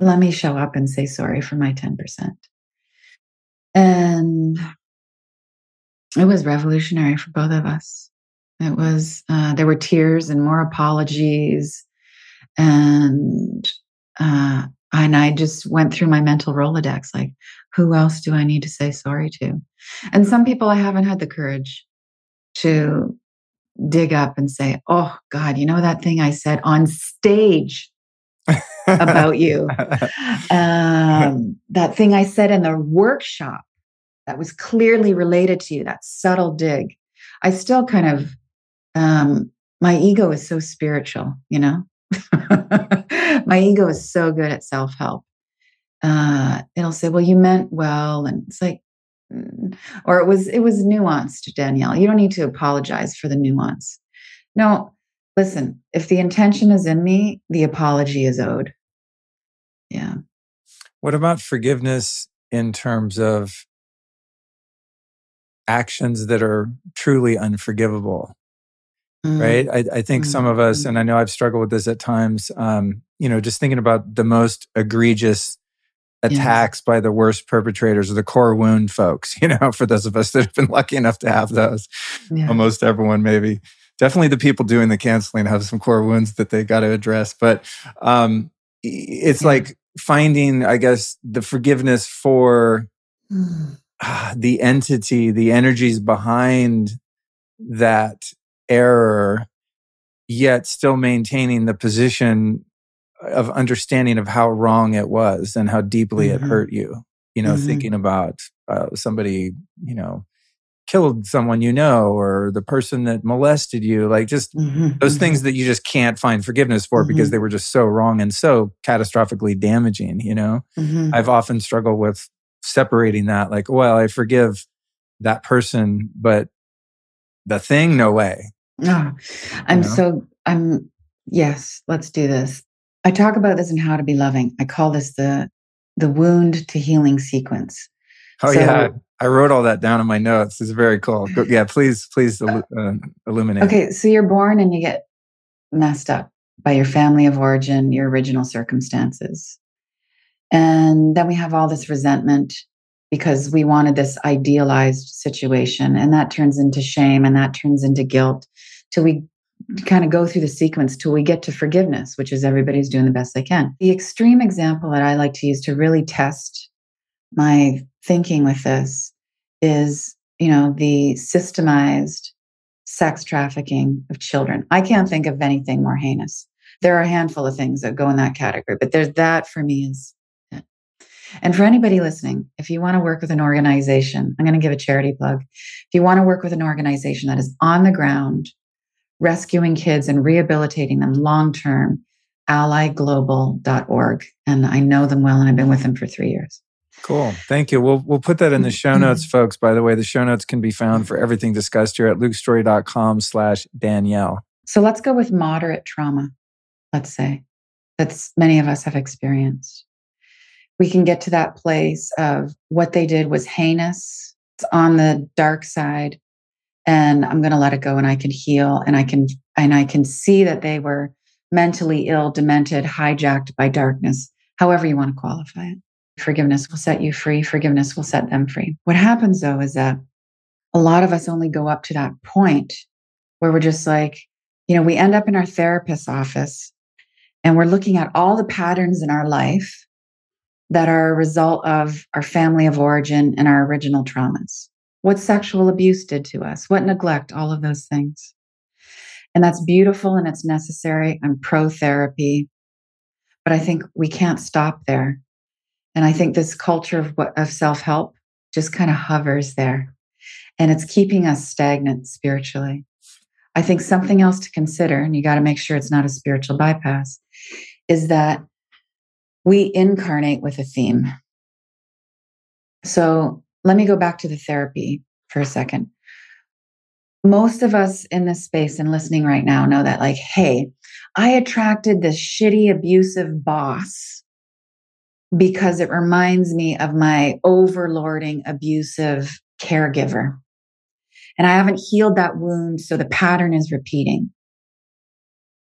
Let me show up and say sorry for my 10%. And it was revolutionary for both of us. It was, uh, there were tears and more apologies. And, uh, and I just went through my mental Rolodex like, who else do I need to say sorry to? And some people I haven't had the courage to dig up and say, oh, God, you know that thing I said on stage about you? Um, that thing I said in the workshop that was clearly related to you, that subtle dig. I still kind of, um, my ego is so spiritual, you know? my ego is so good at self help. Uh, it'll say, well, you meant well. And it's like, mm. or it was, it was nuanced, Danielle. You don't need to apologize for the nuance. No, listen, if the intention is in me, the apology is owed. Yeah. What about forgiveness in terms of actions that are truly unforgivable. Mm. Right. I, I think mm. some of us, and I know I've struggled with this at times, um, you know, just thinking about the most egregious attacks by the worst perpetrators or the core wound folks, you know, for those of us that have been lucky enough to have those. Yeah. Almost everyone, maybe. Definitely the people doing the canceling have some core wounds that they got to address. But um, it's yeah. like finding, I guess, the forgiveness for mm. the entity, the energies behind that error, yet still maintaining the position of understanding of how wrong it was and how deeply mm-hmm. it hurt you. You know, mm-hmm. thinking about uh, somebody, you know, killed someone you know, or the person that molested you, like just mm-hmm. those things mm-hmm. that you just can't find forgiveness for because mm-hmm. they were just so wrong and so catastrophically damaging. You know, mm-hmm. I've often struggled with separating that like well i forgive that person but the thing no way. Oh, i'm you know? so i'm yes let's do this. I talk about this in how to be loving. I call this the the wound to healing sequence. Oh so, yeah. I wrote all that down in my notes. It's very cool. Yeah please please uh, illuminate okay so you're born and you get messed up by your family of origin your original circumstances and then we have all this resentment because we wanted this idealized situation. And that turns into shame and that turns into guilt till we kind of go through the sequence till we get to forgiveness, which is everybody's doing the best they can. The extreme example that I like to use to really test my thinking with this is, you know, the systemized sex trafficking of children. I can't think of anything more heinous. There are a handful of things that go in that category, but there's that for me is and for anybody listening, if you want to work with an organization, I'm going to give a charity plug. If you want to work with an organization that is on the ground, rescuing kids and rehabilitating them long term, allyglobal.org. And I know them well and I've been with them for three years. Cool. Thank you. We'll we'll put that in the show mm-hmm. notes, folks. By the way, the show notes can be found for everything discussed here at lukestory.com slash Danielle. So let's go with moderate trauma, let's say, that many of us have experienced we can get to that place of what they did was heinous. It's on the dark side and I'm going to let it go and I can heal and I can and I can see that they were mentally ill, demented, hijacked by darkness, however you want to qualify it. Forgiveness will set you free, forgiveness will set them free. What happens though is that a lot of us only go up to that point where we're just like, you know, we end up in our therapist's office and we're looking at all the patterns in our life that are a result of our family of origin and our original traumas. What sexual abuse did to us, what neglect, all of those things. And that's beautiful and it's necessary. I'm pro therapy, but I think we can't stop there. And I think this culture of, of self help just kind of hovers there and it's keeping us stagnant spiritually. I think something else to consider, and you got to make sure it's not a spiritual bypass, is that we incarnate with a theme. So let me go back to the therapy for a second. Most of us in this space and listening right now know that, like, hey, I attracted this shitty, abusive boss because it reminds me of my overlording, abusive caregiver. And I haven't healed that wound, so the pattern is repeating.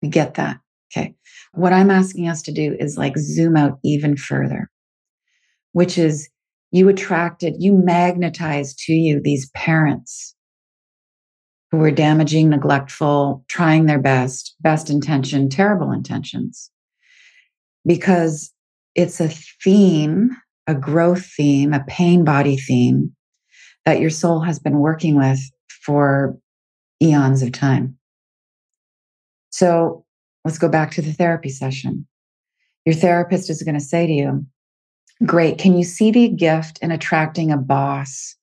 We get that. Okay. What I'm asking us to do is like zoom out even further, which is you attracted, you magnetized to you these parents who were damaging, neglectful, trying their best, best intention, terrible intentions. Because it's a theme, a growth theme, a pain body theme that your soul has been working with for eons of time. So let's go back to the therapy session. Your therapist is going to say to you, Great. Can you see the gift in attracting a boss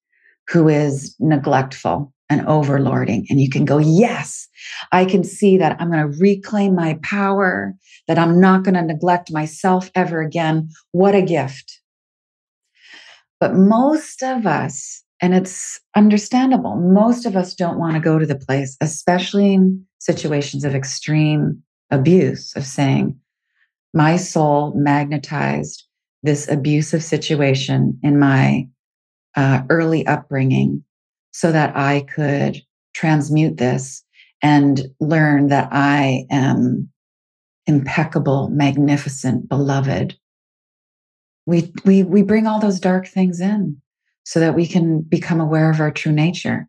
who is neglectful and overlording? And you can go, Yes, I can see that I'm going to reclaim my power, that I'm not going to neglect myself ever again. What a gift. But most of us, and it's understandable, most of us don't want to go to the place, especially in situations of extreme abuse, of saying, My soul magnetized this abusive situation in my uh, early upbringing so that I could transmute this and learn that I am impeccable, magnificent, beloved. We, we, we bring all those dark things in so that we can become aware of our true nature.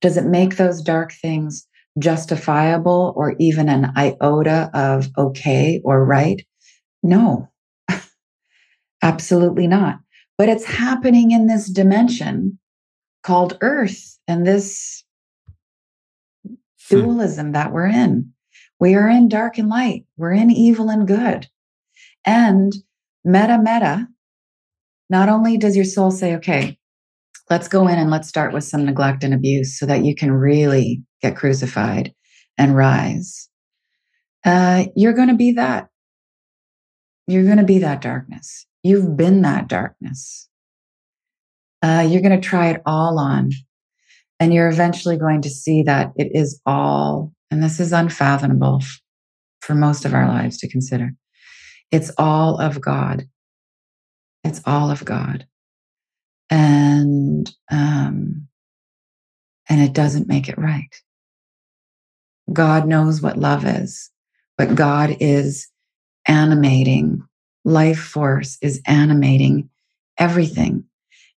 Does it make those dark things justifiable or even an iota of okay or right? No, Absolutely not. But it's happening in this dimension called Earth and this hmm. dualism that we're in. We are in dark and light, we're in evil and good. And meta, meta, not only does your soul say, okay, let's go in and let's start with some neglect and abuse so that you can really get crucified and rise. Uh, you're going to be that. You're going to be that darkness. You've been that darkness. Uh, you're going to try it all on. And you're eventually going to see that it is all, and this is unfathomable for most of our lives to consider. It's all of God. It's all of God. And, um, and it doesn't make it right. God knows what love is, but God is animating life force is animating everything.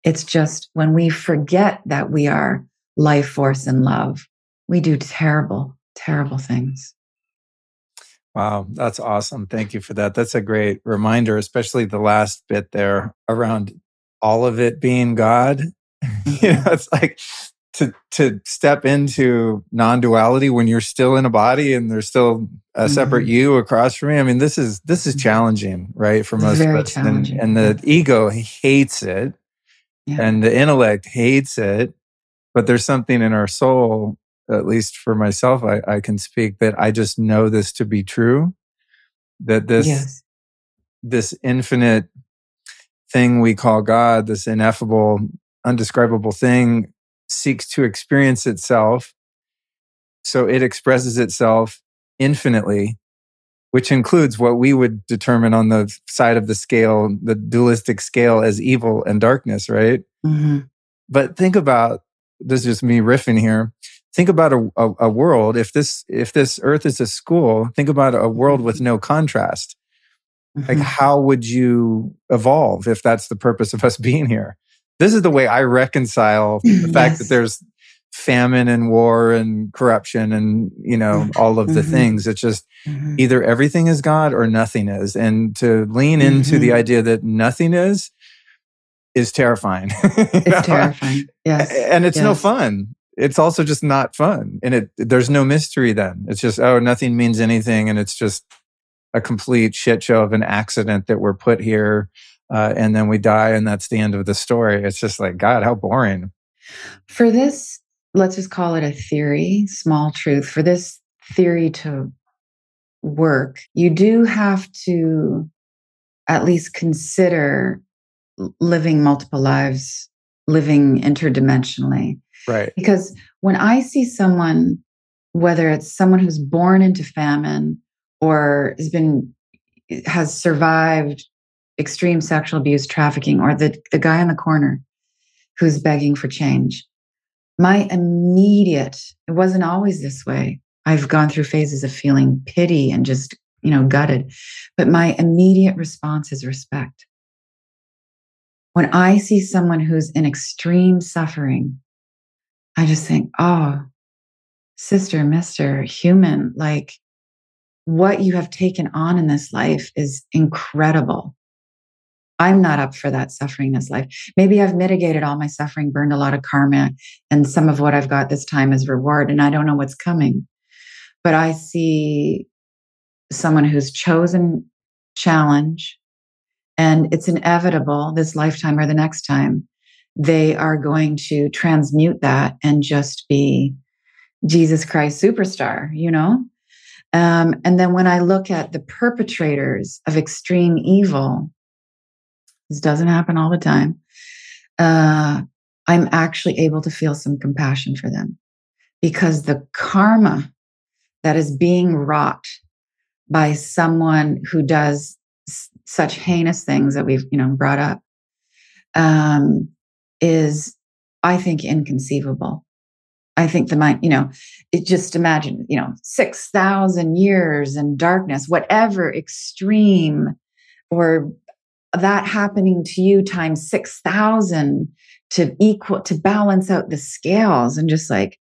It's just when we forget that we are life force and love, we do terrible, terrible things. Wow, that's awesome. Thank you for that. That's a great reminder, especially the last bit there around all of it being God. you know, it's like to to step into non-duality when you're still in a body and there's still a separate mm-hmm. you across from me. I mean, this is this is mm-hmm. challenging, right? For most of us. And, and, the ego hates it. Yeah. And the intellect hates it. But there's something in our soul, at least for myself, I, I can speak that I just know this to be true. That this yes. this infinite thing we call God, this ineffable, undescribable thing seeks to experience itself. So it expresses itself infinitely, which includes what we would determine on the side of the scale, the dualistic scale as evil and darkness, right? Mm-hmm. But think about this is just me riffing here. Think about a, a, a, world if this if this earth is a school. Think about a world with no contrast. Mm-hmm. Like how would you evolve if that's the purpose of us being here? this is the way I reconcile the fact that there's famine and war and corruption and you know mm-hmm. all of the mm-hmm. things it's just mm-hmm. either everything is god or nothing is and to lean into the mm-hmm. idea that nothing is is terrifying it's terrifying yes and it's yes. no fun it's also just not fun and it there's no mystery then it's just oh nothing means anything and it's just a complete shit show of an accident that we're put here uh, and then we die and that's the end of the story. It's just like god how boring. For this let's just call it a theory small truth for this theory to work you do have to at least consider living multiple lives living interdimensionally. Right. Because when I see someone, whether it's someone who's born into famine or has been has survived extreme sexual abuse, trafficking, or the, the guy in the corner who's begging for change, my immediate, it wasn't always this way. I've gone through phases of feeling pity and just, you know, gutted. But my immediate response is respect. When I see someone who's in extreme suffering, I just think, oh, sister, mister, human, like what you have taken on in this life is incredible. I'm not up for that suffering this life. Maybe I've mitigated all my suffering, burned a lot of karma, and some of what I've got this time is reward, and I don't know what's coming. But I see someone who's chosen challenge, and it's inevitable this lifetime or the next time, they are going to transmute that and just be Jesus Christ superstar, you know? Um, and then when I look at the perpetrators of extreme evil, this doesn't happen all the time. Uh, I'm actually able to feel some compassion for them because the karma that is being wrought by someone who does such heinous things that we've you know brought up um, is, I think, inconceivable. I think the mind, you know, it just imagine, you know, 6,000 years in darkness, whatever extreme or that happening to you times 6,000 to equal, to balance out the scales and just like,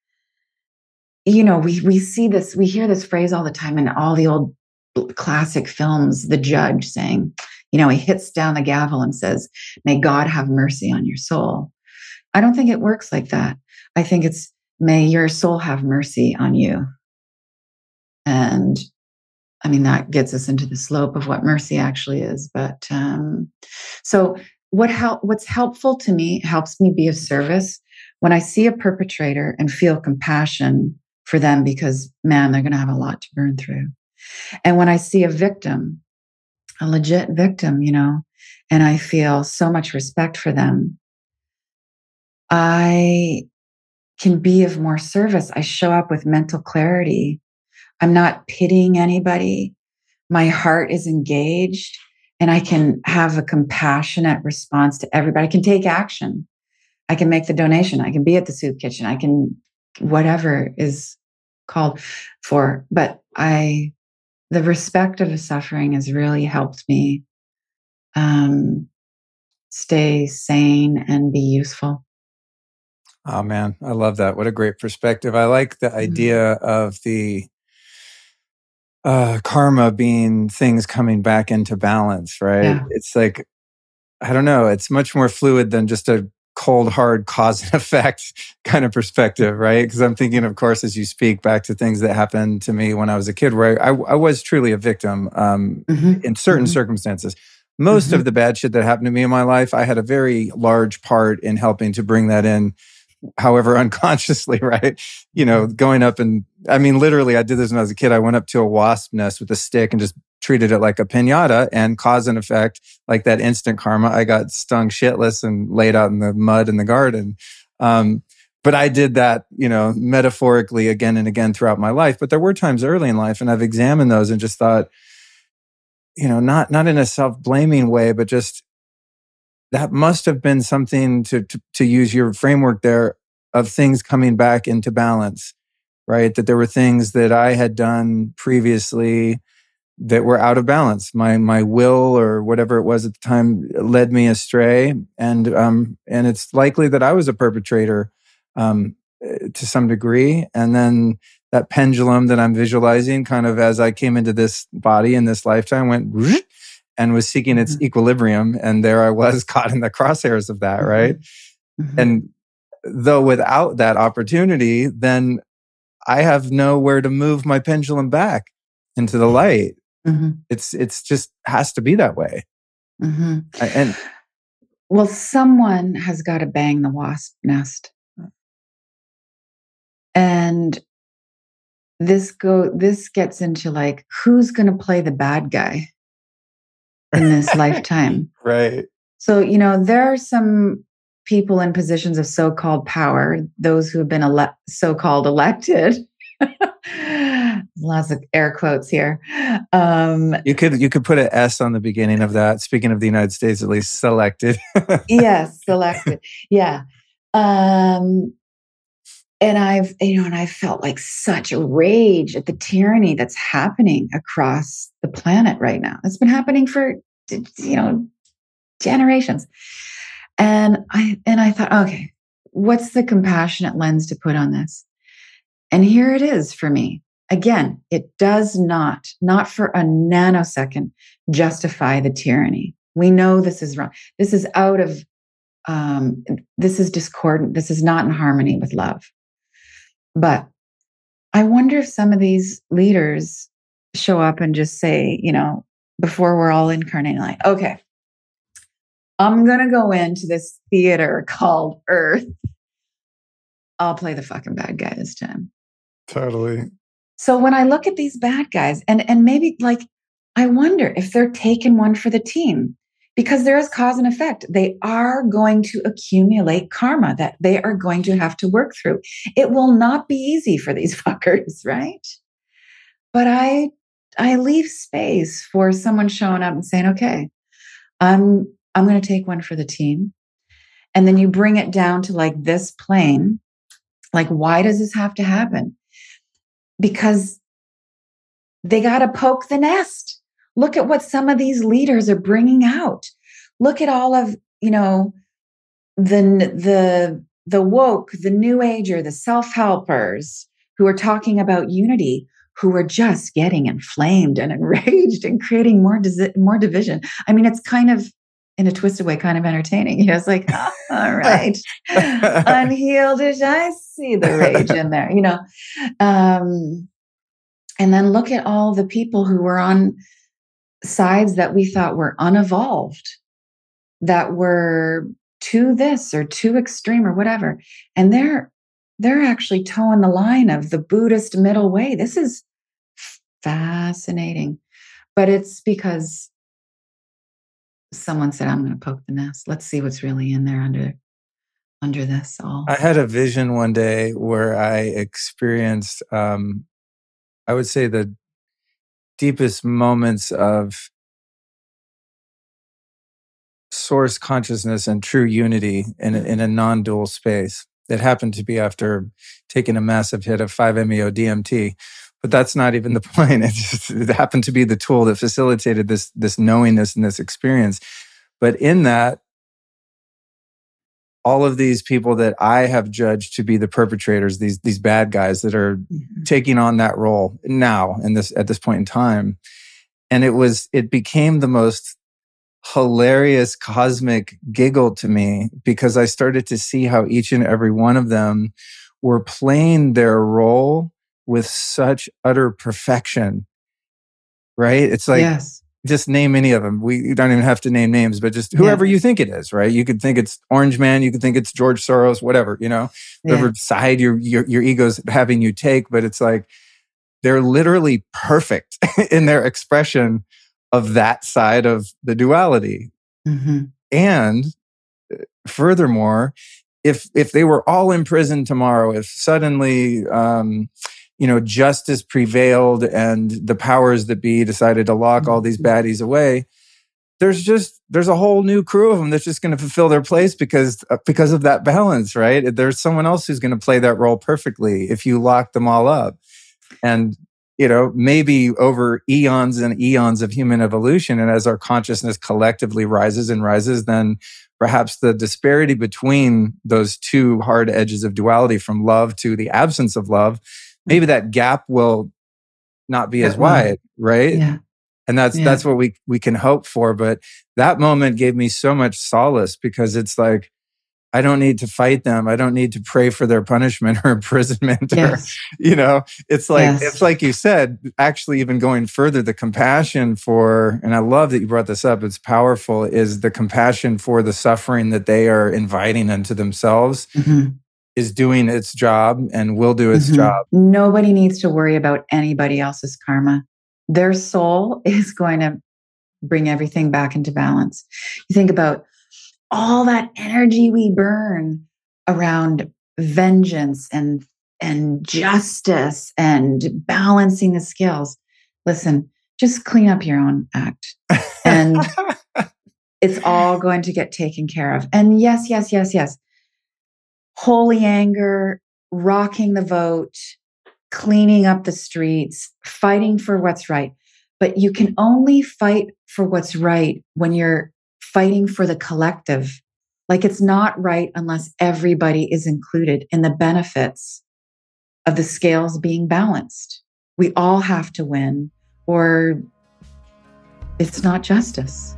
you know, we, we see this, we hear this phrase all the time in all the old classic films, the judge saying, you know, he hits down the gavel and says, may God have mercy on your soul. I don't think it works like that. I think it's, may your soul have mercy on you. And I mean, that gets us into the slope of what mercy actually is. But um, so, what help? What's helpful to me helps me be of service when I see a perpetrator and feel compassion for them because, man, they're going to have a lot to burn through. And when I see a victim, a legit victim, you know, and I feel so much respect for them, I can be of more service. I show up with mental clarity I'm not pitying anybody. My heart is engaged and I can have a compassionate response to everybody. I can take action. I can make the donation. I can be at the soup kitchen. I can, whatever is called for. But I, the respect of the suffering has really helped me um, stay sane and be useful. Oh man, I love that. What a great perspective. I like the mm-hmm. idea of the uh, karma being things coming back into balance, right? Yeah. It's like, I don't know, it's much more fluid than just a cold, hard cause and effect kind of perspective, right? Because I'm thinking, of course, as you speak back to things that happened to me when I was a kid, where I, I was truly a victim um, mm-hmm. in certain mm-hmm. circumstances. Most mm-hmm. of the bad shit that happened to me in my life, I had a very large part in helping to bring that in however unconsciously, right? You know, mm-hmm. going up and I mean, literally, I did this when I was a kid. I went up to a wasp nest with a stick and just treated it like a pinata and cause and effect, like that instant karma. I got stung shitless and laid out in the mud in the garden. Um, but I did that, you know, metaphorically again and again throughout my life. But there were times early in life and I've examined those and just thought, you know, not, not in a self blaming way, but just that must have been something to, to, to use your framework there of things coming back into balance, right? That there were things that I had done previously that were out of balance. My my will or whatever it was at the time led me astray, and um and it's likely that I was a perpetrator um to some degree. And then that pendulum that I'm visualizing, kind of as I came into this body in this lifetime, went and was seeking its mm-hmm. equilibrium. And there I was caught in the crosshairs of that, mm-hmm. right? Mm-hmm. And though without that opportunity, then I have nowhere to move my pendulum back into the light. Mm-hmm. It's it's just has to be that way. Mm-hmm. And well, someone has got to bang the wasp nest, and this go this gets into like who's going to play the bad guy in this lifetime. Right. So, you know, there are some people in positions of so-called power, those who have been ele- so-called elected. Lots of air quotes here. Um, you could you could put an S on the beginning of that. Speaking of the United States, at least selected. yes, selected. Yeah. Um, and I've you know, and I felt like such a rage at the tyranny that's happening across the planet right now. It's been happening for you know generations. And I and I thought, okay, what's the compassionate lens to put on this? And here it is for me. Again, it does not, not for a nanosecond, justify the tyranny. We know this is wrong. This is out of, um, this is discordant. This is not in harmony with love. But I wonder if some of these leaders show up and just say, you know, before we're all incarnating, like, okay, I'm going to go into this theater called Earth. I'll play the fucking bad guy this time. Totally. So when I look at these bad guys and and maybe like I wonder if they're taking one for the team because there is cause and effect. They are going to accumulate karma that they are going to have to work through. It will not be easy for these fuckers, right? But I I leave space for someone showing up and saying, "Okay, I'm I'm going to take one for the team. And then you bring it down to like this plane. Like, why does this have to happen? Because they got to poke the nest. Look at what some of these leaders are bringing out. Look at all of, you know, the, the, the woke, the new ager, the self helpers who are talking about unity who are just getting inflamed and enraged and creating more more division. I mean, it's kind of in a twisted way, kind of entertaining. You know, it's like, oh, all right, unhealed I see the rage in there, you know. Um, and then look at all the people who were on sides that we thought were unevolved, that were too this or too extreme or whatever. And they're they're actually toeing the line of the Buddhist middle way. This is fascinating. But it's because someone said, I'm going to poke the nest. Let's see what's really in there under under this all. I had a vision one day where I experienced um I would say the deepest moments of source consciousness and true unity in a, in a non-dual space. It happened to be after taking a massive hit of 5-MeO DMT but that's not even the point. It just it happened to be the tool that facilitated this this knowingness and this experience. But in that, all of these people that I have judged to be the perpetrators, these these bad guys that are mm-hmm. taking on that role now in this at this point in time, and it was it became the most hilarious cosmic giggle to me because I started to see how each and every one of them were playing their role with such utter perfection. Right? It's like yes. Just name any of them. We don't even have to name names, but just whoever yeah. you think it is, right? You could think it's Orange Man, you could think it's George Soros, whatever, you know, whatever side your, your your ego's having you take, but it's like they're literally perfect in their expression of that side of the duality. Mm-hmm. And uh, furthermore, if if they were all in prison tomorrow, if suddenly um, you know, justice prevailed and the powers that be decided to lock all these mm-hmm. baddies away, there's just there's a whole new crew of them that's just going to fulfill their place because uh, because of that balance, right? There's someone else who's going to play that role perfectly if you lock them all up. And you know, maybe over eons and eons of human evolution and as our consciousness collectively rises and rises, then perhaps the disparity between those two hard edges of duality from love to the absence of love maybe that gap will not be as wide, right? Yeah. And that's yeah. that's what we we can hope for. But that moment gave me so much solace because it's like I don't need to fight them. I don't need to pray for their punishment or imprisonment. Yes. Or, you know, it's like yes. it's like you said. Actually, even going further, the compassion for and I love that you brought this up. It's powerful. Is the compassion for the suffering that they are inviting into themselves. Mm-hmm is doing its job and will do its mm-hmm. job. Nobody needs to worry about anybody else's karma. Their soul is going to bring everything back into balance. You think about all that energy we burn around vengeance and and justice and balancing the scales. Listen, just clean up your own act. And it's all going to get taken care of. And yes, yes, yes, yes. Holy anger, rocking the vote, cleaning up the streets, fighting for what's right. But you can only fight for what's right when you're fighting for the collective. Like it's not right unless everybody is included in the benefits of the scales being balanced. We all have to win, or it's not justice.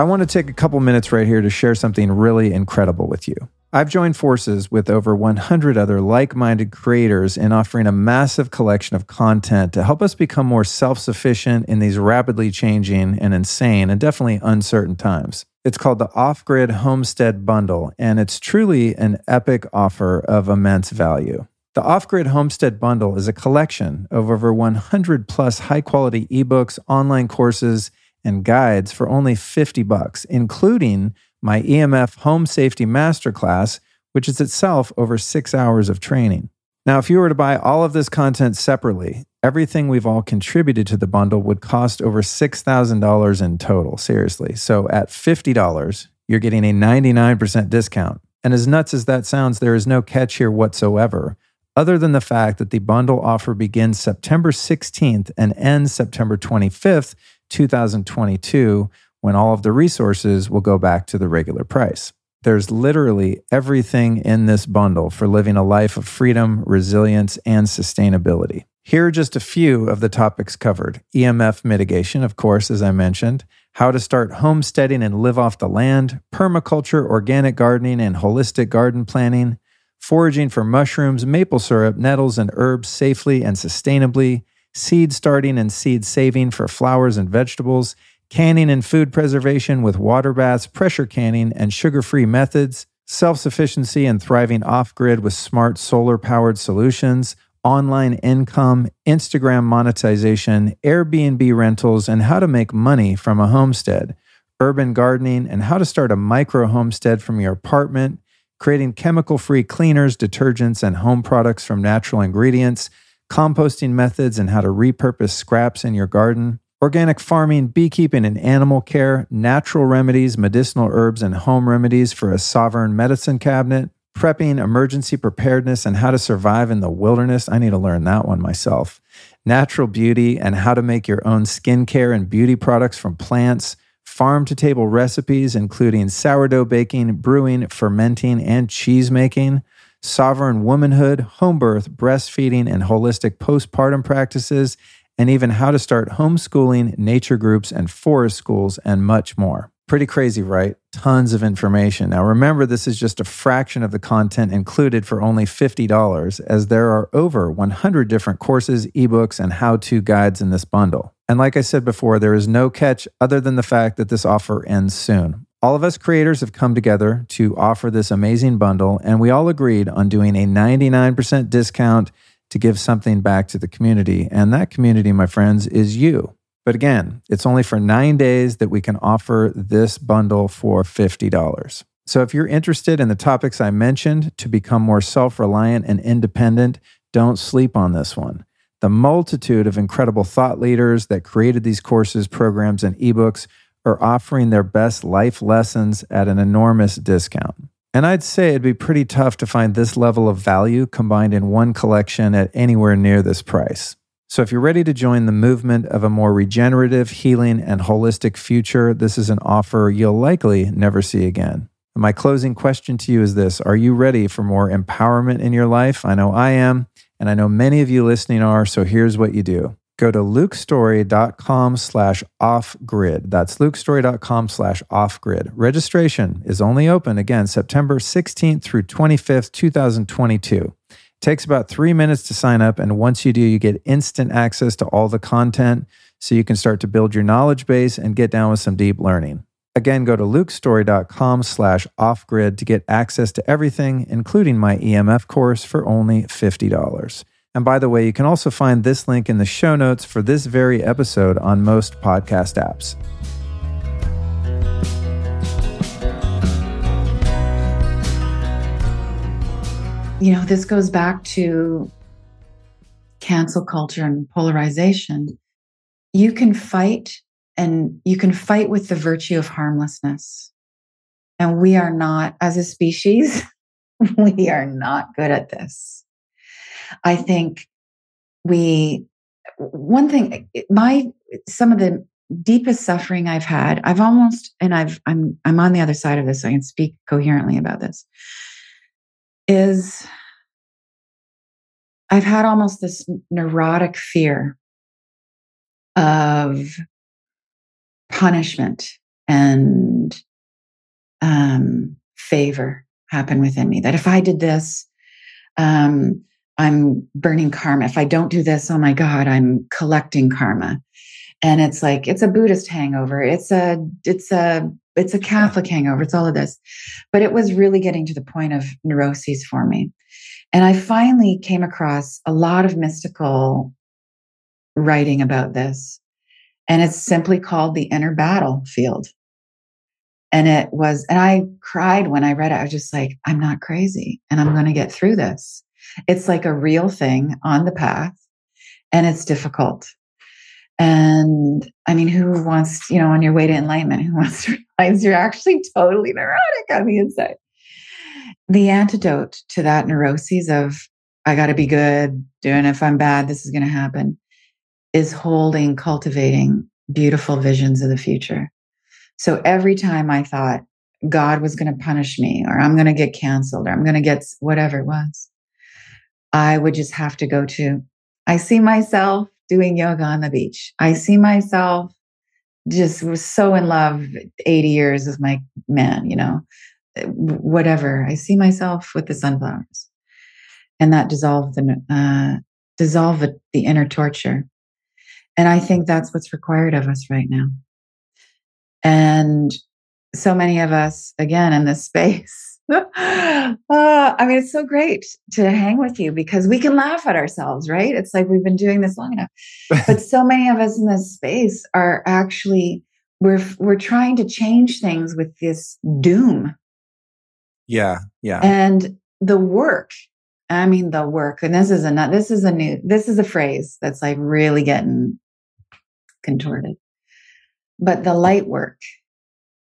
I want to take a couple minutes right here to share something really incredible with you. I've joined forces with over 100 other like minded creators in offering a massive collection of content to help us become more self sufficient in these rapidly changing and insane and definitely uncertain times. It's called the Off Grid Homestead Bundle, and it's truly an epic offer of immense value. The Off Grid Homestead Bundle is a collection of over 100 plus high quality ebooks, online courses, and guides for only 50 bucks, including my EMF Home Safety Masterclass, which is itself over six hours of training. Now, if you were to buy all of this content separately, everything we've all contributed to the bundle would cost over $6,000 in total, seriously. So at $50, you're getting a 99% discount. And as nuts as that sounds, there is no catch here whatsoever, other than the fact that the bundle offer begins September 16th and ends September 25th 2022 when all of the resources will go back to the regular price. There's literally everything in this bundle for living a life of freedom, resilience, and sustainability. Here are just a few of the topics covered. EMF mitigation, of course, as I mentioned, how to start homesteading and live off the land, permaculture, organic gardening, and holistic garden planning, foraging for mushrooms, maple syrup, nettles, and herbs safely and sustainably, seed starting and seed saving for flowers and vegetables, canning and food preservation with water baths, pressure canning, and sugar free methods, self sufficiency and thriving off grid with smart solar powered solutions, online income, Instagram monetization, Airbnb rentals, and how to make money from a homestead, urban gardening, and how to start a micro homestead from your apartment, creating chemical free cleaners, detergents, and home products from natural ingredients composting methods and how to repurpose scraps in your garden, organic farming, beekeeping and animal care, natural remedies, medicinal herbs, and home remedies for a sovereign medicine cabinet, prepping, emergency preparedness, and how to survive in the wilderness. I need to learn that one myself. Natural beauty and how to make your own skincare and beauty products from plants. Farm to table recipes, including sourdough baking, brewing, fermenting, and cheese making sovereign womanhood, home birth, breastfeeding, and holistic postpartum practices, and even how to start homeschooling, nature groups, and forest schools, and much more. Pretty crazy, right? Tons of information. Now, remember, this is just a fraction of the content included for only $50, as there are over 100 different courses, ebooks, and how to guides in this bundle. And like I said before, there is no catch other than the fact that this offer ends soon. All of us creators have come together to offer this amazing bundle, and we all agreed on doing a 99% discount to give something back to the community. And that community, my friends, is you. But again, it's only for nine days that we can offer this bundle for $50. So if you're interested in the topics I mentioned to become more self reliant and independent, don't sleep on this one. The multitude of incredible thought leaders that created these courses, programs, and ebooks are offering their best life lessons at an enormous discount. And I'd say it'd be pretty tough to find this level of value combined in one collection at anywhere near this price. So, if you're ready to join the movement of a more regenerative, healing, and holistic future, this is an offer you'll likely never see again. My closing question to you is this Are you ready for more empowerment in your life? I know I am, and I know many of you listening are. So, here's what you do go to lukestory.com slash off grid. That's lukestory.com slash off grid. Registration is only open again September 16th through 25th, 2022. It takes about three minutes to sign up. And once you do, you get instant access to all the content so you can start to build your knowledge base and get down with some deep learning. Again, go to lukestory.com slash off grid to get access to everything, including my EMF course for only $50. And by the way, you can also find this link in the show notes for this very episode on most podcast apps. You know, this goes back to cancel culture and polarization. You can fight and you can fight with the virtue of harmlessness. And we are not, as a species, we are not good at this. I think we, one thing, my, some of the deepest suffering I've had, I've almost, and I've, I'm, I'm on the other side of this, so I can speak coherently about this, is I've had almost this neurotic fear of punishment and um, favor happen within me. That if I did this, um, I'm burning karma. If I don't do this, oh my God, I'm collecting karma. And it's like it's a Buddhist hangover. It's a it's a it's a Catholic hangover. It's all of this. But it was really getting to the point of neuroses for me. And I finally came across a lot of mystical writing about this. And it's simply called the inner battlefield. And it was, and I cried when I read it. I was just like, I'm not crazy and I'm going to get through this. It's like a real thing on the path and it's difficult. And I mean, who wants, you know, on your way to enlightenment, who wants to realize you're actually totally neurotic on the inside? The antidote to that neuroses of, I got to be good, doing if I'm bad, this is going to happen, is holding, cultivating beautiful visions of the future. So every time I thought God was going to punish me or I'm going to get canceled or I'm going to get whatever it was, I would just have to go to, I see myself doing yoga on the beach. I see myself just was so in love 80 years with my man, you know, whatever. I see myself with the sunflowers and that dissolved the, uh, dissolve the inner torture. And I think that's what's required of us right now. And so many of us, again, in this space, uh, I mean, it's so great to hang with you because we can laugh at ourselves, right? It's like we've been doing this long enough. but so many of us in this space are actually we're we're trying to change things with this doom. Yeah, yeah. And the work, I mean, the work, and this is a this is a new this is a phrase that's like really getting contorted. But the light work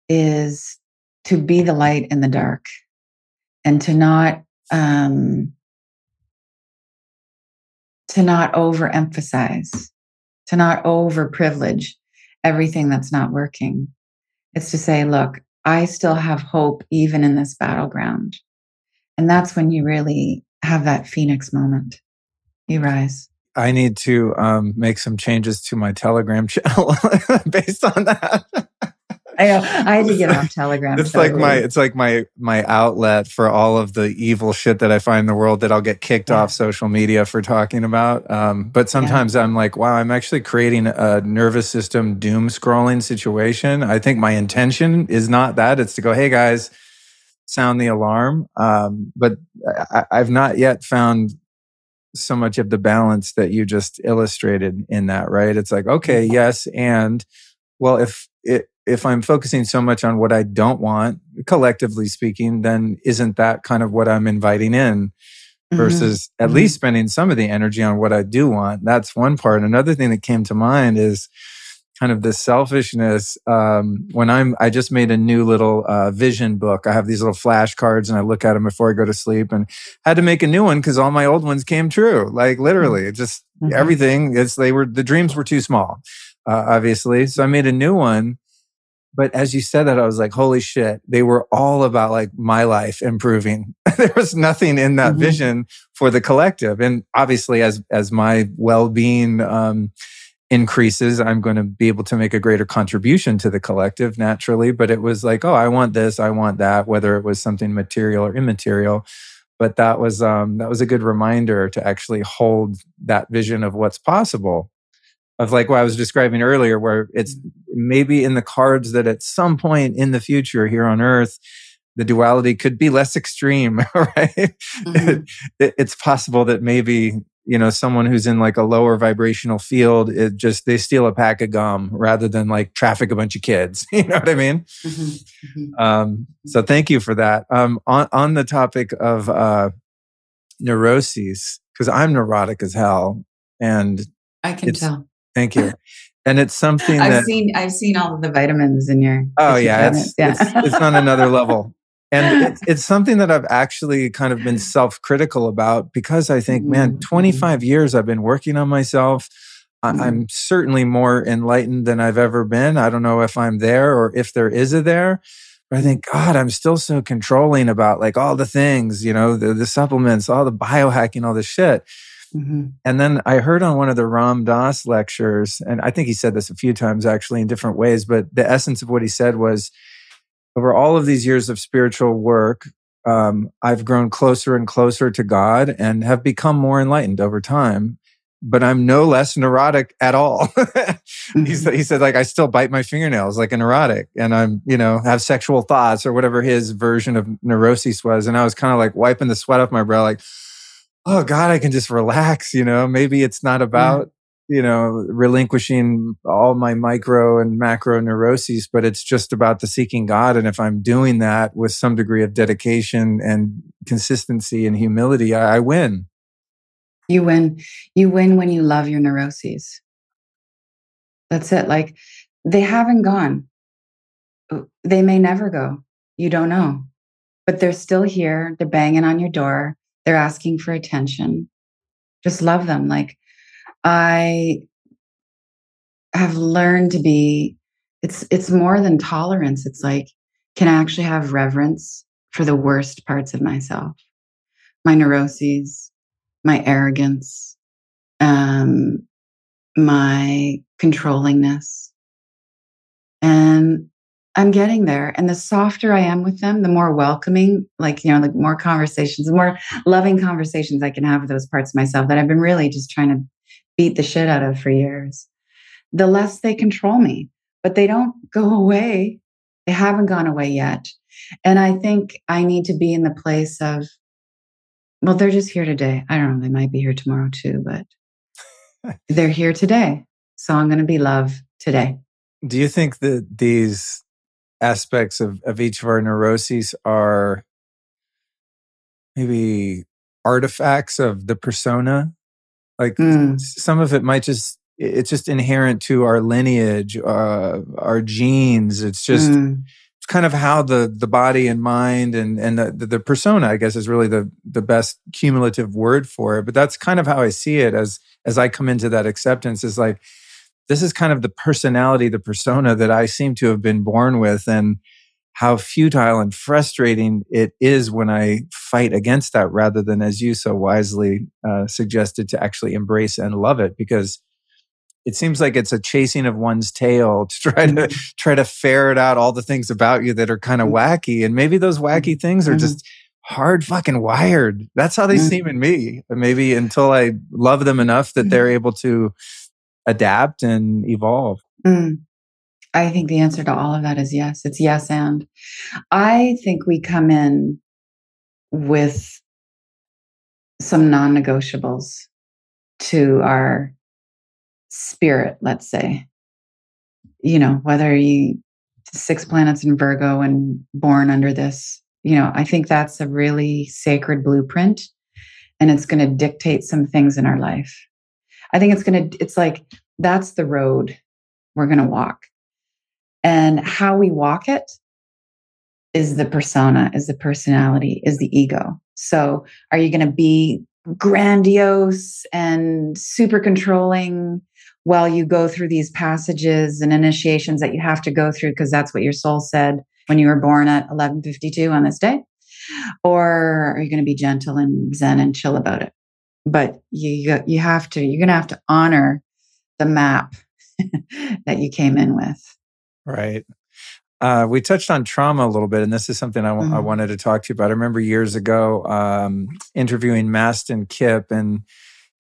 is to be the light in the dark and to not um, to not overemphasize, to not over privilege everything that's not working. It's to say, look, I still have hope even in this battleground. And that's when you really have that phoenix moment. You rise. I need to um, make some changes to my Telegram channel based on that. I. I had to get off Telegram. It's like my it's like my my outlet for all of the evil shit that I find in the world that I'll get kicked yeah. off social media for talking about. Um, but sometimes yeah. I'm like, wow, I'm actually creating a nervous system doom scrolling situation. I think my intention is not that. It's to go, hey guys, sound the alarm. Um, but I, I've not yet found so much of the balance that you just illustrated in that, right? It's like, okay, yes. And well, if it, if I'm focusing so much on what I don't want, collectively speaking, then isn't that kind of what I'm inviting in mm-hmm. versus mm-hmm. at least spending some of the energy on what I do want? That's one part. Another thing that came to mind is, kind of this selfishness um, when i'm i just made a new little uh, vision book i have these little flashcards and i look at them before i go to sleep and had to make a new one because all my old ones came true like literally mm-hmm. just mm-hmm. everything it's they were the dreams were too small uh, obviously so i made a new one but as you said that i was like holy shit they were all about like my life improving there was nothing in that mm-hmm. vision for the collective and obviously as as my well-being um, increases, I'm going to be able to make a greater contribution to the collective naturally. But it was like, oh, I want this, I want that, whether it was something material or immaterial. But that was um, that was a good reminder to actually hold that vision of what's possible. Of like what I was describing earlier, where it's maybe in the cards that at some point in the future here on Earth, the duality could be less extreme, right? Mm-hmm. It, it's possible that maybe you know, someone who's in like a lower vibrational field, it just, they steal a pack of gum rather than like traffic a bunch of kids. you know what I mean? Mm-hmm. Mm-hmm. Um, so thank you for that. Um, on, on the topic of, uh, neuroses, because I'm neurotic as hell. And I can tell. Thank you. And it's something I've that, seen. I've seen all of the vitamins in your. Oh yeah, it's, yeah. It's, it's on another level and it's, it's, something that I've actually kind of been self critical about because I think, man, mm-hmm. 25 years I've been working on myself. Mm-hmm. I'm certainly more enlightened than I've ever been. I don't know if I'm there or if there is a there. But I think, God, I'm still so controlling about like all the things, you know, the, the supplements, all the biohacking, all the shit. Mm-hmm. And then I heard on one of the Ram Dass lectures, and I think he said this a few times actually in different ways, but the essence of what he said was over all of these years of spiritual work, um, I've grown closer and closer to God and have become more enlightened over time. But I'm no less neurotic at all. he, said, he said, like, I still bite my fingernails like a neurotic and I'm, you know, have sexual thoughts or whatever his version of neurosis was. And I was kind of like wiping the sweat off my brow, like, oh God, I can just relax, you know, maybe it's not about you know, relinquishing all my micro and macro neuroses, but it's just about the seeking God. And if I'm doing that with some degree of dedication and consistency and humility, I, I win. You win. You win when you love your neuroses. That's it. Like they haven't gone. They may never go. You don't know. But they're still here. They're banging on your door. They're asking for attention. Just love them. Like I have learned to be it's it's more than tolerance. It's like can I actually have reverence for the worst parts of myself? My neuroses, my arrogance, um, my controllingness. And I'm getting there. And the softer I am with them, the more welcoming, like, you know, like more conversations, the more loving conversations I can have with those parts of myself that I've been really just trying to beat the shit out of for years, the less they control me. But they don't go away. They haven't gone away yet. And I think I need to be in the place of, well, they're just here today. I don't know. They might be here tomorrow too, but they're here today. So I'm going to be love today. Do you think that these aspects of, of each of our neuroses are maybe artifacts of the persona like mm. some of it might just it's just inherent to our lineage, uh, our genes. It's just mm. it's kind of how the the body and mind and and the, the persona, I guess, is really the the best cumulative word for it. But that's kind of how I see it as as I come into that acceptance. Is like this is kind of the personality, the persona that I seem to have been born with, and how futile and frustrating it is when I fight against that rather than, as you so wisely uh, suggested, to actually embrace and love it because it seems like it's a chasing of one's tail to try to mm-hmm. try to ferret out all the things about you that are kind of mm-hmm. wacky and maybe those wacky mm-hmm. things are just hard fucking wired that's how they seem in me maybe until i love them enough that they're able to adapt and evolve mm. I think the answer to all of that is yes. It's yes and. I think we come in with some non negotiables to our spirit, let's say. You know, whether you six planets in Virgo and born under this, you know, I think that's a really sacred blueprint and it's going to dictate some things in our life. I think it's going to, it's like that's the road we're going to walk. And how we walk it is the persona, is the personality, is the ego. So are you going to be grandiose and super controlling while you go through these passages and initiations that you have to go through because that's what your soul said when you were born at 1152 on this day? Or are you going to be gentle and zen and chill about it? But you you have to you're going to have to honor the map that you came in with. Right. Uh, we touched on trauma a little bit, and this is something I, w- mm-hmm. I wanted to talk to you about. I remember years ago um, interviewing Mastin Kipp, and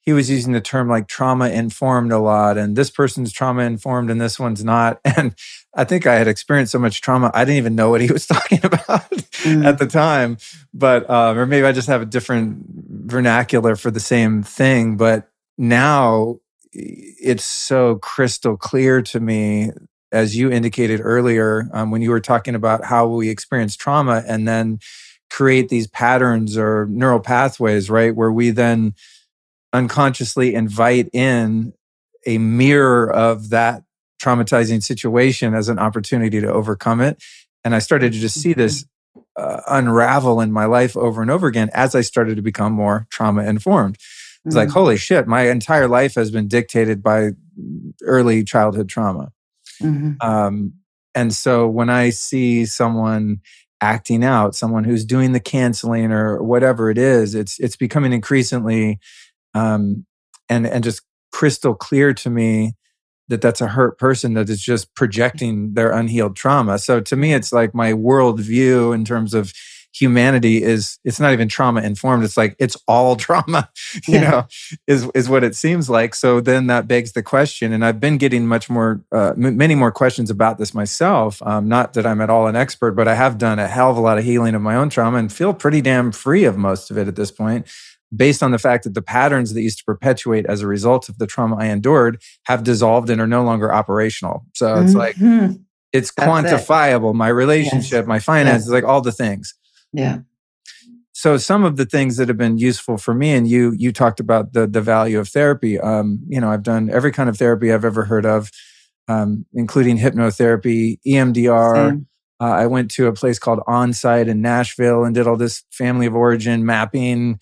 he was using the term like trauma informed a lot and this person's trauma informed and this one's not. And i think i had experienced so much trauma i didn't even know what he was talking about mm. at the time. But um, or maybe i just have a different vernacular for the same thing. But now it's so crystal clear to me as you indicated earlier um, when you were talking about how we experience trauma and then create these patterns or neural pathways right where we then unconsciously invite in a mirror of that traumatizing situation as an opportunity to overcome it. And I started to just see this uh, unravel in my life over and over again as I started to become more trauma informed. It's mm-hmm. like, holy shit, my entire life has been dictated by early childhood trauma. Mm-hmm. Um, and so when I see someone acting out, someone who's doing the canceling or whatever it is, it's it's becoming increasingly um, and and just crystal clear to me that that's a hurt person that is just projecting their unhealed trauma. So to me, it's like my worldview in terms of humanity is it's not even trauma informed. It's like it's all trauma, you yeah. know, is is what it seems like. So then that begs the question, and I've been getting much more, uh, m- many more questions about this myself. Um, not that I'm at all an expert, but I have done a hell of a lot of healing of my own trauma and feel pretty damn free of most of it at this point based on the fact that the patterns that used to perpetuate as a result of the trauma I endured have dissolved and are no longer operational. So it's mm-hmm. like, it's That's quantifiable. It. My relationship, yes. my finances, yes. like all the things. Yeah. So some of the things that have been useful for me, and you you talked about the the value of therapy. Um, you know, I've done every kind of therapy I've ever heard of, um, including hypnotherapy, EMDR. Uh, I went to a place called Onsite in Nashville and did all this family of origin mapping,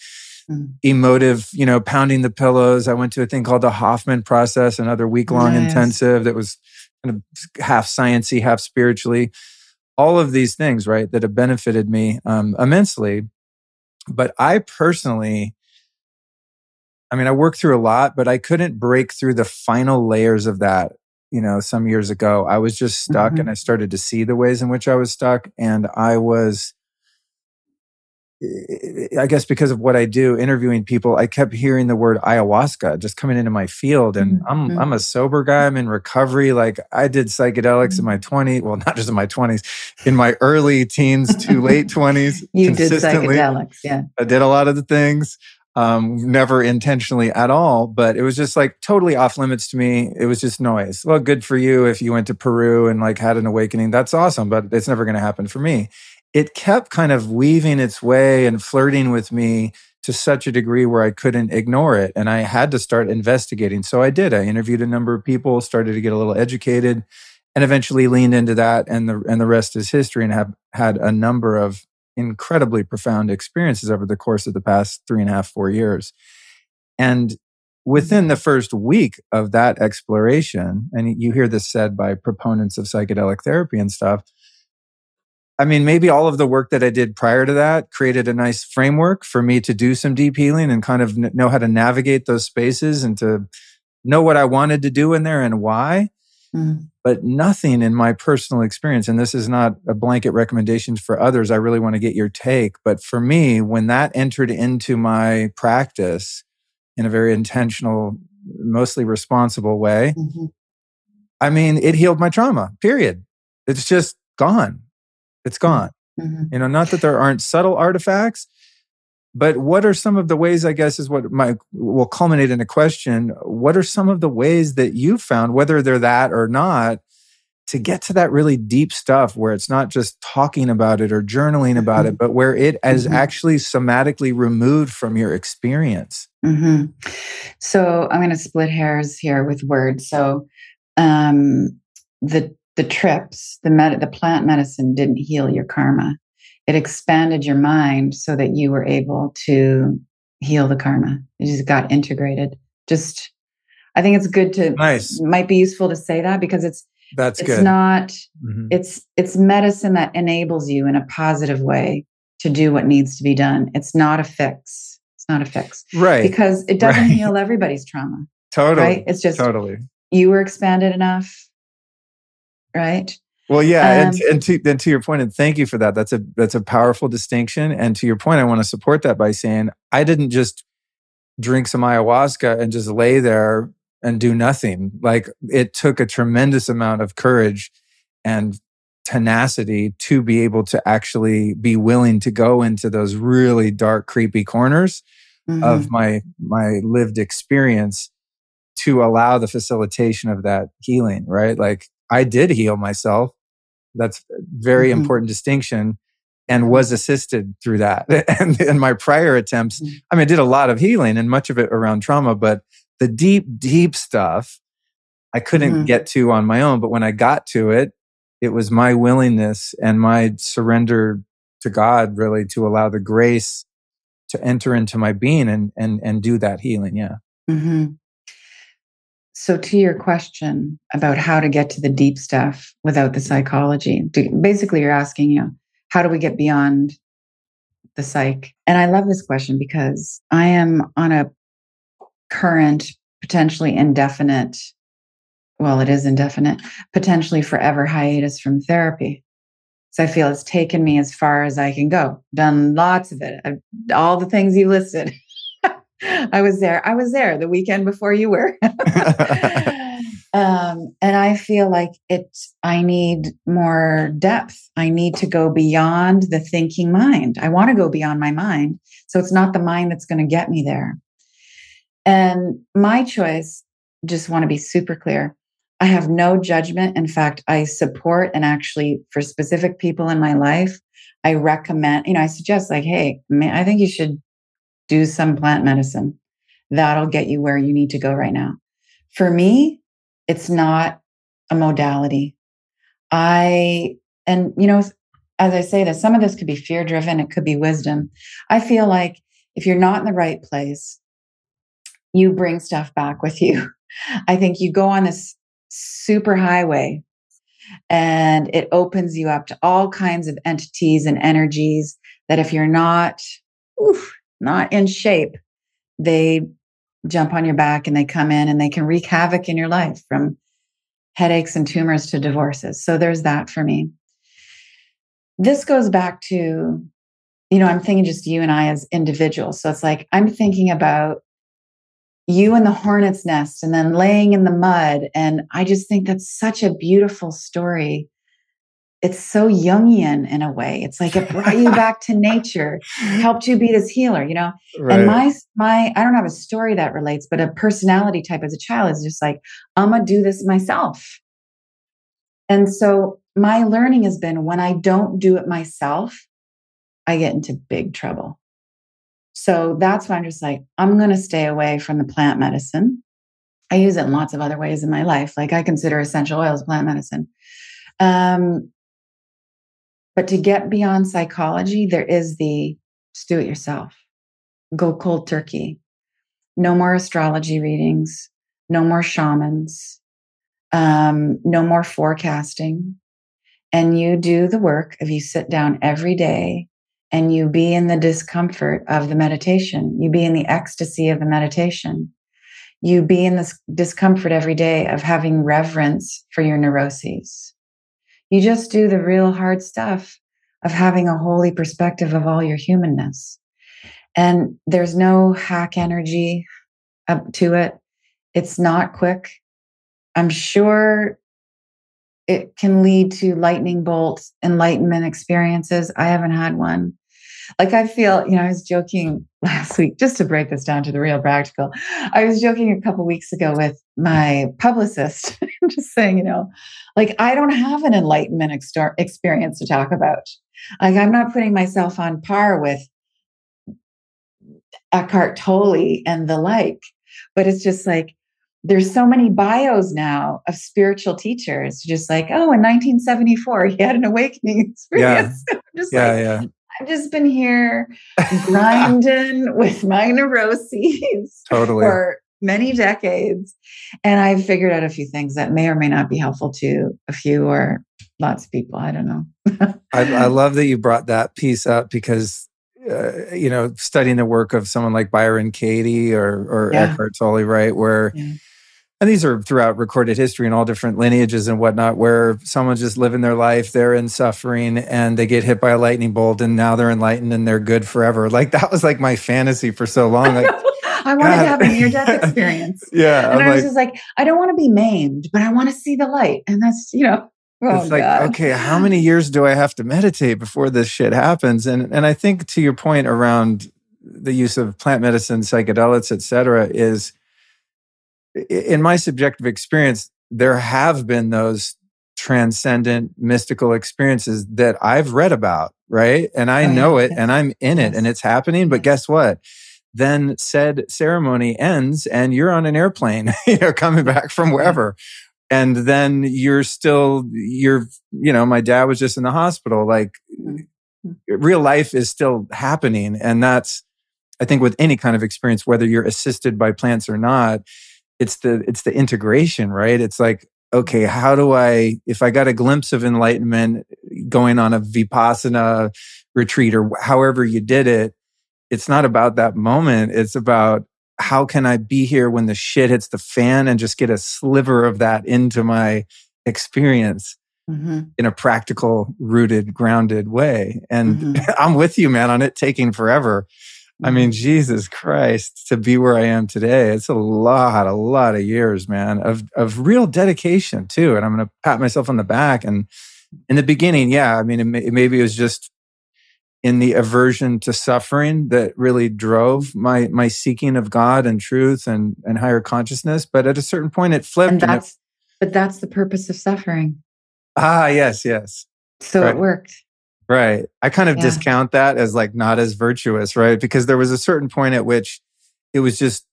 mm. emotive, you know, pounding the pillows. I went to a thing called the Hoffman process, another week long nice. intensive that was kind of half sciency, half spiritually. All of these things, right, that have benefited me um, immensely. But I personally, I mean, I worked through a lot, but I couldn't break through the final layers of that. You know, some years ago, I was just stuck mm-hmm. and I started to see the ways in which I was stuck. And I was I guess because of what I do, interviewing people, I kept hearing the word ayahuasca just coming into my field. And mm-hmm. I'm I'm a sober guy. I'm in recovery. Like I did psychedelics mm-hmm. in my 20s. Well, not just in my 20s, in my early teens to late 20s. you did psychedelics, yeah. I did a lot of the things. Um, never intentionally at all, but it was just like totally off limits to me. It was just noise. Well, good for you if you went to Peru and like had an awakening. That's awesome, but it's never going to happen for me it kept kind of weaving its way and flirting with me to such a degree where I couldn't ignore it. And I had to start investigating. So I did. I interviewed a number of people, started to get a little educated, and eventually leaned into that. And the, and the rest is history and have had a number of incredibly profound experiences over the course of the past three and a half, four years. And within mm-hmm. the first week of that exploration, and you hear this said by proponents of psychedelic therapy and stuff, I mean, maybe all of the work that I did prior to that created a nice framework for me to do some deep healing and kind of know how to navigate those spaces and to know what I wanted to do in there and why. Mm. But nothing in my personal experience, and this is not a blanket recommendation for others. I really want to get your take. But for me, when that entered into my practice in a very intentional, mostly responsible way, mm-hmm. I mean, it healed my trauma, period. It's just gone it's gone. Mm-hmm. You know, not that there aren't subtle artifacts, but what are some of the ways, I guess, is what my will culminate in a question. What are some of the ways that you've found, whether they're that or not, to get to that really deep stuff where it's not just talking about it or journaling about mm-hmm. it, but where it is mm-hmm. actually somatically removed from your experience? Mm-hmm. So I'm going to split hairs here with words. So um, the the trips, the med- the plant medicine didn't heal your karma. It expanded your mind so that you were able to heal the karma. It just got integrated. Just, I think it's good to nice. Might be useful to say that because it's that's it's good. not mm-hmm. it's it's medicine that enables you in a positive way to do what needs to be done. It's not a fix. It's not a fix, right? Because it doesn't right. heal everybody's trauma. Totally. Right. It's just totally. You were expanded enough right? Well, yeah, um, and, and to and to your point, and thank you for that. That's a that's a powerful distinction. And to your point, I want to support that by saying I didn't just drink some ayahuasca and just lay there and do nothing. Like it took a tremendous amount of courage and tenacity to be able to actually be willing to go into those really dark, creepy corners mm-hmm. of my, my lived experience to allow the facilitation of that healing, right? Like I did heal myself. That's a very mm-hmm. important distinction and was assisted through that. and in my prior attempts, mm-hmm. I mean, I did a lot of healing and much of it around trauma, but the deep, deep stuff I couldn't mm-hmm. get to on my own. But when I got to it, it was my willingness and my surrender to God really to allow the grace to enter into my being and and and do that healing. Yeah. Mm-hmm. So, to your question about how to get to the deep stuff without the psychology, basically, you're asking, you know, how do we get beyond the psych? And I love this question because I am on a current, potentially indefinite, well, it is indefinite, potentially forever hiatus from therapy. So I feel it's taken me as far as I can go. Done lots of it. I've, all the things you listed. I was there. I was there the weekend before you were. um, and I feel like it, I need more depth. I need to go beyond the thinking mind. I want to go beyond my mind. So it's not the mind that's going to get me there. And my choice, just want to be super clear. I have no judgment. In fact, I support and actually, for specific people in my life, I recommend, you know, I suggest, like, hey, I think you should do some plant medicine. That'll get you where you need to go right now. For me, it's not a modality. I, and, you know, as I say this, some of this could be fear driven, it could be wisdom. I feel like if you're not in the right place, you bring stuff back with you. I think you go on this super highway and it opens you up to all kinds of entities and energies that if you're not oof, not in shape they jump on your back and they come in and they can wreak havoc in your life from headaches and tumors to divorces so there's that for me this goes back to you know i'm thinking just you and i as individuals so it's like i'm thinking about you in the hornet's nest and then laying in the mud. And I just think that's such a beautiful story. It's so Jungian in a way. It's like it brought you back to nature, helped you be this healer, you know? Right. And my, my, I don't have a story that relates, but a personality type as a child is just like, I'm going to do this myself. And so my learning has been when I don't do it myself, I get into big trouble. So that's why I'm just like, I'm going to stay away from the plant medicine. I use it in lots of other ways in my life. Like I consider essential oils plant medicine. Um, but to get beyond psychology, there is the just do it yourself. Go cold turkey. No more astrology readings. No more shamans. Um, no more forecasting. And you do the work of you sit down every day and you be in the discomfort of the meditation. You be in the ecstasy of the meditation. You be in this discomfort every day of having reverence for your neuroses. You just do the real hard stuff of having a holy perspective of all your humanness. And there's no hack energy up to it. It's not quick. I'm sure it can lead to lightning bolt enlightenment experiences. I haven't had one. Like I feel, you know, I was joking last week, just to break this down to the real practical. I was joking a couple weeks ago with my publicist, just saying, you know, like I don't have an enlightenment ex- experience to talk about. Like I'm not putting myself on par with Eckhart Tolle and the like, but it's just like there's so many bios now of spiritual teachers, just like, oh, in 1974, he had an awakening experience. Yeah, yeah, like, yeah. I've just been here grinding with my neuroses totally. for many decades. And I've figured out a few things that may or may not be helpful to a few or lots of people. I don't know. I, I, love that you brought that piece up because, uh, you know, studying the work of someone like Byron Katie or, or yeah. Eckhart Tolle, right? Where yeah and these are throughout recorded history in all different lineages and whatnot, where someone's just living their life, they're in suffering, and they get hit by a lightning bolt, and now they're enlightened and they're good forever. Like that was like my fantasy for so long. Like, I wanted God. to have a near death experience. yeah. And I'm i was like, just like, I don't want to be maimed, but I want to see the light. And that's, you know, oh it's like, God. okay, how many years do I have to meditate before this shit happens? And and I think to your point around the use of plant medicine, psychedelics, et cetera, is in my subjective experience, there have been those transcendent mystical experiences that I've read about, right? And I oh, know it and I'm in it and it's happening. But guess what? Then said ceremony ends and you're on an airplane, you know, coming back from wherever. And then you're still, you're, you know, my dad was just in the hospital. Like mm-hmm. real life is still happening. And that's, I think with any kind of experience, whether you're assisted by plants or not, it's the it's the integration right it's like okay how do i if i got a glimpse of enlightenment going on a vipassana retreat or however you did it it's not about that moment it's about how can i be here when the shit hits the fan and just get a sliver of that into my experience mm-hmm. in a practical rooted grounded way and mm-hmm. i'm with you man on it taking forever I mean, Jesus Christ, to be where I am today, it's a lot, a lot of years, man, of of real dedication too. And I'm going to pat myself on the back. And in the beginning, yeah, I mean, it, may, maybe it was just in the aversion to suffering that really drove my my seeking of God and truth and and higher consciousness. But at a certain point, it flipped. And that's, and it, but that's the purpose of suffering. Ah, yes, yes. So right. it worked. Right. I kind of yeah. discount that as like not as virtuous, right? Because there was a certain point at which it was just,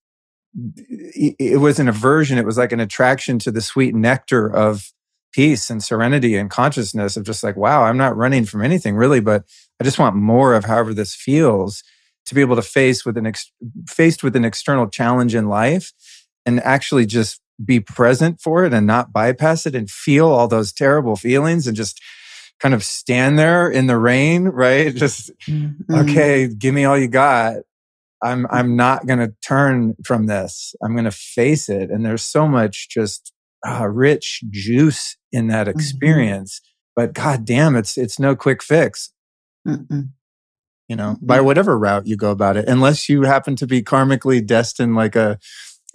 it was an aversion. It was like an attraction to the sweet nectar of peace and serenity and consciousness of just like, wow, I'm not running from anything really, but I just want more of however this feels to be able to face with an, ex- faced with an external challenge in life and actually just be present for it and not bypass it and feel all those terrible feelings and just kind of stand there in the rain, right? Just, mm-hmm. okay, give me all you got. I'm, I'm not going to turn from this. I'm going to face it. And there's so much just uh, rich juice in that mm-hmm. experience. Mm-hmm. But God damn, it's, it's no quick fix. Mm-mm. You know, by whatever route you go about it, unless you happen to be karmically destined like a,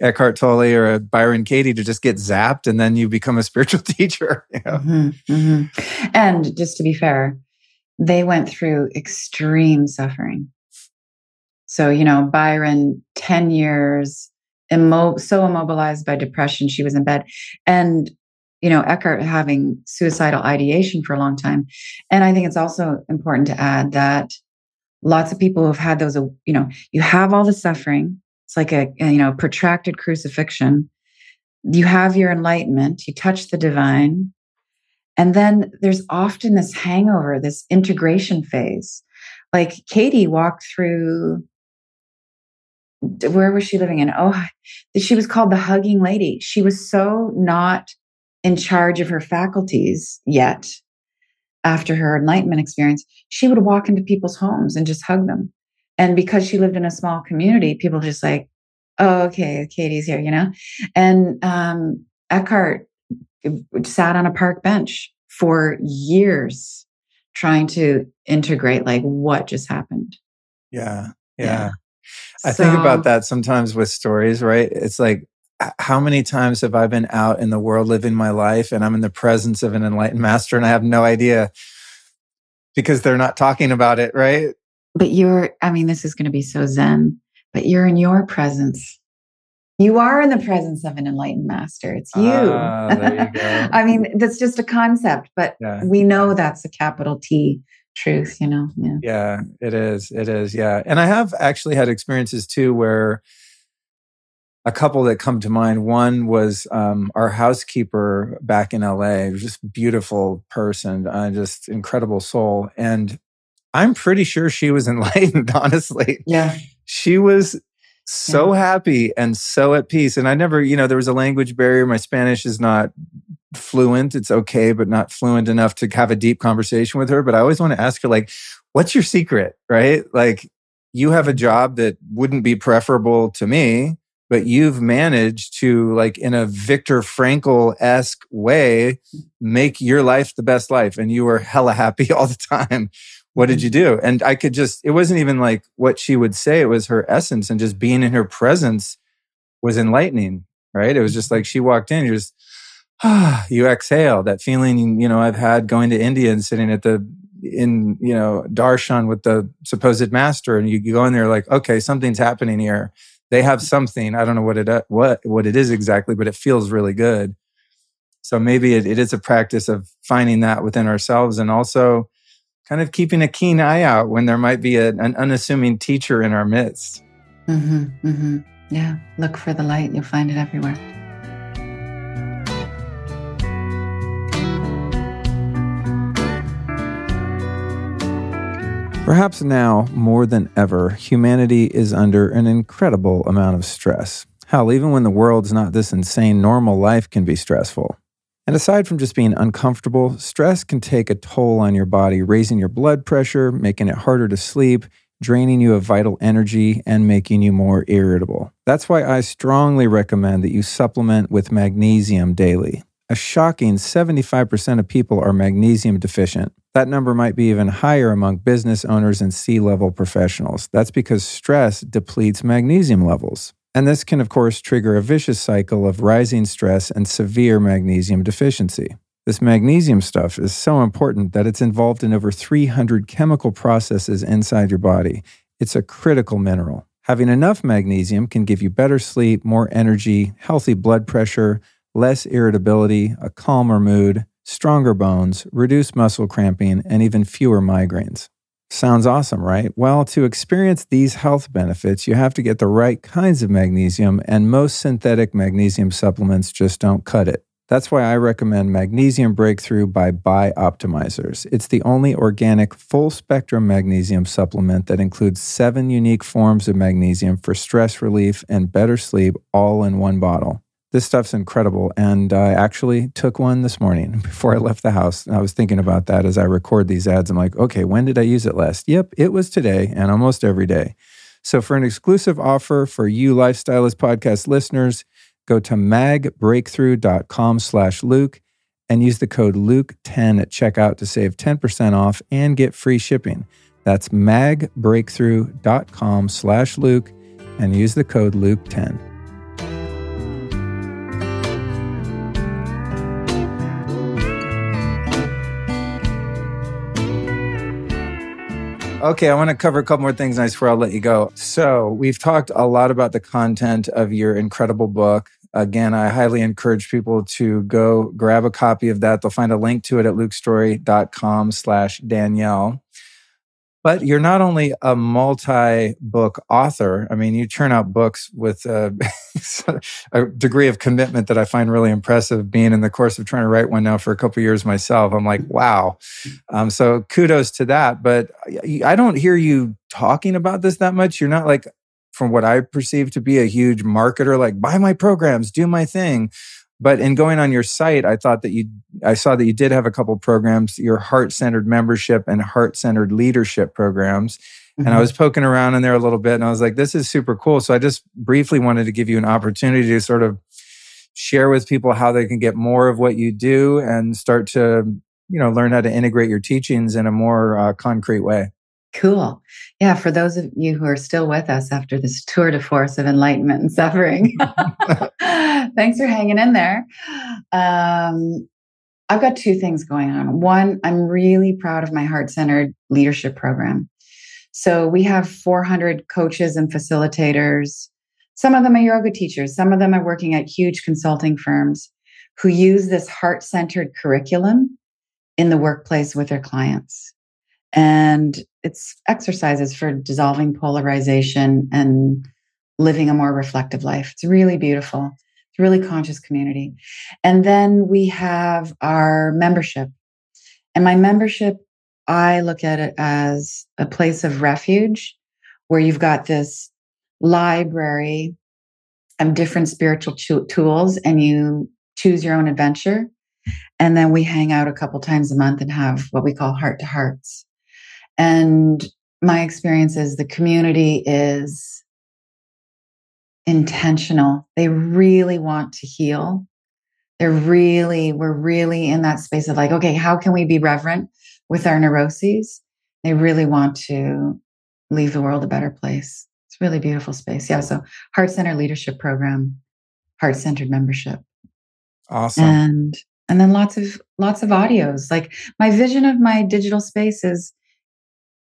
Eckhart Tolle or a Byron Katie to just get zapped and then you become a spiritual teacher. You know? mm-hmm, mm-hmm. And just to be fair, they went through extreme suffering. So, you know, Byron, 10 years, immo- so immobilized by depression, she was in bed. And, you know, Eckhart having suicidal ideation for a long time. And I think it's also important to add that lots of people who have had those, you know, you have all the suffering, it's like a, you know protracted crucifixion. You have your enlightenment. You touch the divine, and then there's often this hangover, this integration phase. Like Katie walked through where was she living in? Oh, she was called the hugging lady. She was so not in charge of her faculties yet after her enlightenment experience. She would walk into people's homes and just hug them. And because she lived in a small community, people just like, oh, okay, Katie's here, you know? And um, Eckhart sat on a park bench for years trying to integrate like what just happened. Yeah. Yeah. yeah. I so, think about that sometimes with stories, right? It's like, how many times have I been out in the world living my life and I'm in the presence of an enlightened master and I have no idea because they're not talking about it, right? But you're, I mean, this is going to be so zen, but you're in your presence. You are in the presence of an enlightened master. It's you. Ah, you I mean, that's just a concept, but yeah. we know that's a capital T truth, you know? Yeah. yeah, it is. It is. Yeah. And I have actually had experiences too where a couple that come to mind. One was um, our housekeeper back in LA, just beautiful person, uh, just incredible soul. And I'm pretty sure she was enlightened, honestly. Yeah. She was so yeah. happy and so at peace. And I never, you know, there was a language barrier. My Spanish is not fluent. It's okay, but not fluent enough to have a deep conversation with her. But I always want to ask her, like, what's your secret? Right? Like, you have a job that wouldn't be preferable to me, but you've managed to, like, in a Viktor Frankl esque way, make your life the best life. And you are hella happy all the time what did you do? And I could just, it wasn't even like what she would say, it was her essence. And just being in her presence was enlightening, right? It was just like she walked in, you just, ah, you exhale that feeling, you know, I've had going to India and sitting at the, in, you know, darshan with the supposed master. And you, you go in there like, okay, something's happening here. They have something. I don't know what it, what, what it is exactly, but it feels really good. So maybe it, it is a practice of finding that within ourselves and also, kind of keeping a keen eye out when there might be a, an unassuming teacher in our midst. Mm-hmm, mm-hmm. Yeah, look for the light, you'll find it everywhere. Perhaps now, more than ever, humanity is under an incredible amount of stress. Hell, even when the world's not this insane, normal life can be stressful. And aside from just being uncomfortable, stress can take a toll on your body, raising your blood pressure, making it harder to sleep, draining you of vital energy, and making you more irritable. That's why I strongly recommend that you supplement with magnesium daily. A shocking 75% of people are magnesium deficient. That number might be even higher among business owners and C level professionals. That's because stress depletes magnesium levels. And this can, of course, trigger a vicious cycle of rising stress and severe magnesium deficiency. This magnesium stuff is so important that it's involved in over 300 chemical processes inside your body. It's a critical mineral. Having enough magnesium can give you better sleep, more energy, healthy blood pressure, less irritability, a calmer mood, stronger bones, reduced muscle cramping, and even fewer migraines. Sounds awesome, right? Well, to experience these health benefits, you have to get the right kinds of magnesium, and most synthetic magnesium supplements just don't cut it. That's why I recommend Magnesium Breakthrough by Bioptimizers. It's the only organic full spectrum magnesium supplement that includes seven unique forms of magnesium for stress relief and better sleep all in one bottle. This stuff's incredible. And I actually took one this morning before I left the house. And I was thinking about that as I record these ads. I'm like, okay, when did I use it last? Yep, it was today and almost every day. So for an exclusive offer for you Lifestylist podcast listeners, go to magbreakthrough.com slash Luke and use the code Luke10 at checkout to save 10% off and get free shipping. That's magbreakthrough.com slash Luke and use the code Luke10. Okay, I want to cover a couple more things nice before I'll let you go. So, we've talked a lot about the content of your incredible book. Again, I highly encourage people to go grab a copy of that. They'll find a link to it at lukestory.com slash Danielle. But you're not only a multi book author, I mean, you churn out books with a, a, degree of commitment that I find really impressive. Being in the course of trying to write one now for a couple years myself, I'm like, wow. Um, so kudos to that. But I don't hear you talking about this that much. You're not like, from what I perceive to be a huge marketer, like buy my programs, do my thing. But in going on your site, I thought that you, I saw that you did have a couple programs, your heart centered membership and heart centered leadership programs. Mm-hmm. And I mm-hmm. was poking around in there a little bit and I was like, this is super cool. So I just briefly wanted to give you an opportunity to sort of share with people how they can get more of what you do and start to, you know, learn how to integrate your teachings in a more uh, concrete way. Cool. Yeah, for those of you who are still with us after this tour de force of enlightenment and suffering, thanks for hanging in there. Um, I've got two things going on. One, I'm really proud of my heart centered leadership program. So we have 400 coaches and facilitators. Some of them are yoga teachers, some of them are working at huge consulting firms who use this heart centered curriculum in the workplace with their clients. And it's exercises for dissolving polarization and living a more reflective life. It's really beautiful. It's really conscious community. And then we have our membership. And my membership, I look at it as a place of refuge where you've got this library of different spiritual tools and you choose your own adventure. And then we hang out a couple times a month and have what we call heart to hearts. And my experience is the community is intentional. They really want to heal. They're really, we're really in that space of like, okay, how can we be reverent with our neuroses They really want to leave the world a better place. It's really beautiful space. Yeah. So heart Center leadership program, heart centered membership. Awesome. And and then lots of lots of audios. Like my vision of my digital space is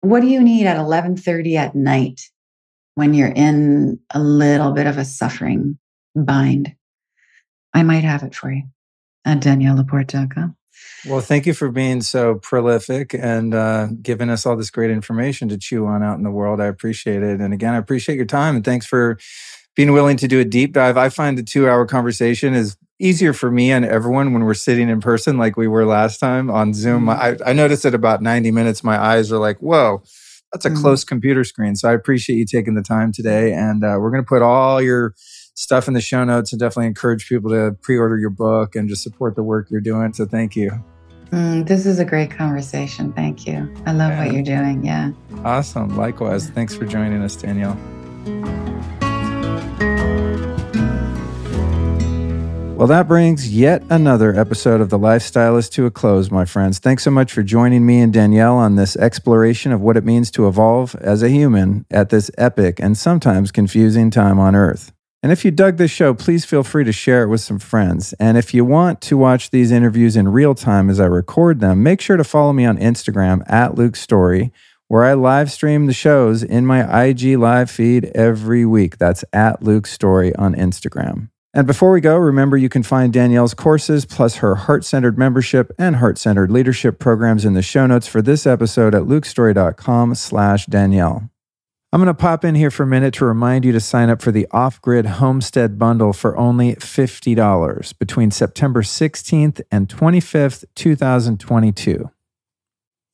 what do you need at 11:30 at night when you're in a little bit of a suffering bind? I might have it for you at daniellelaporte.com. Well, thank you for being so prolific and uh, giving us all this great information to chew on out in the world. I appreciate it. And again, I appreciate your time and thanks for being willing to do a deep dive. I find the two hour conversation is easier for me and everyone when we're sitting in person like we were last time on Zoom. Mm-hmm. I, I noticed at about 90 minutes, my eyes are like, whoa, that's a mm-hmm. close computer screen. So I appreciate you taking the time today. And uh, we're going to put all your stuff in the show notes and definitely encourage people to pre-order your book and just support the work you're doing. So thank you. Mm, this is a great conversation. Thank you. I love yeah. what you're doing. Yeah. Awesome. Likewise. Thanks for joining us, Danielle. Well, that brings yet another episode of The Lifestylist to a close, my friends. Thanks so much for joining me and Danielle on this exploration of what it means to evolve as a human at this epic and sometimes confusing time on Earth. And if you dug this show, please feel free to share it with some friends. And if you want to watch these interviews in real time as I record them, make sure to follow me on Instagram at Luke Story, where I live stream the shows in my IG live feed every week. That's at Luke Story on Instagram. And before we go, remember you can find Danielle's courses plus her heart centered membership and heart centered leadership programs in the show notes for this episode at lukestory.com slash Danielle. I'm going to pop in here for a minute to remind you to sign up for the Off Grid Homestead Bundle for only $50 between September 16th and 25th, 2022.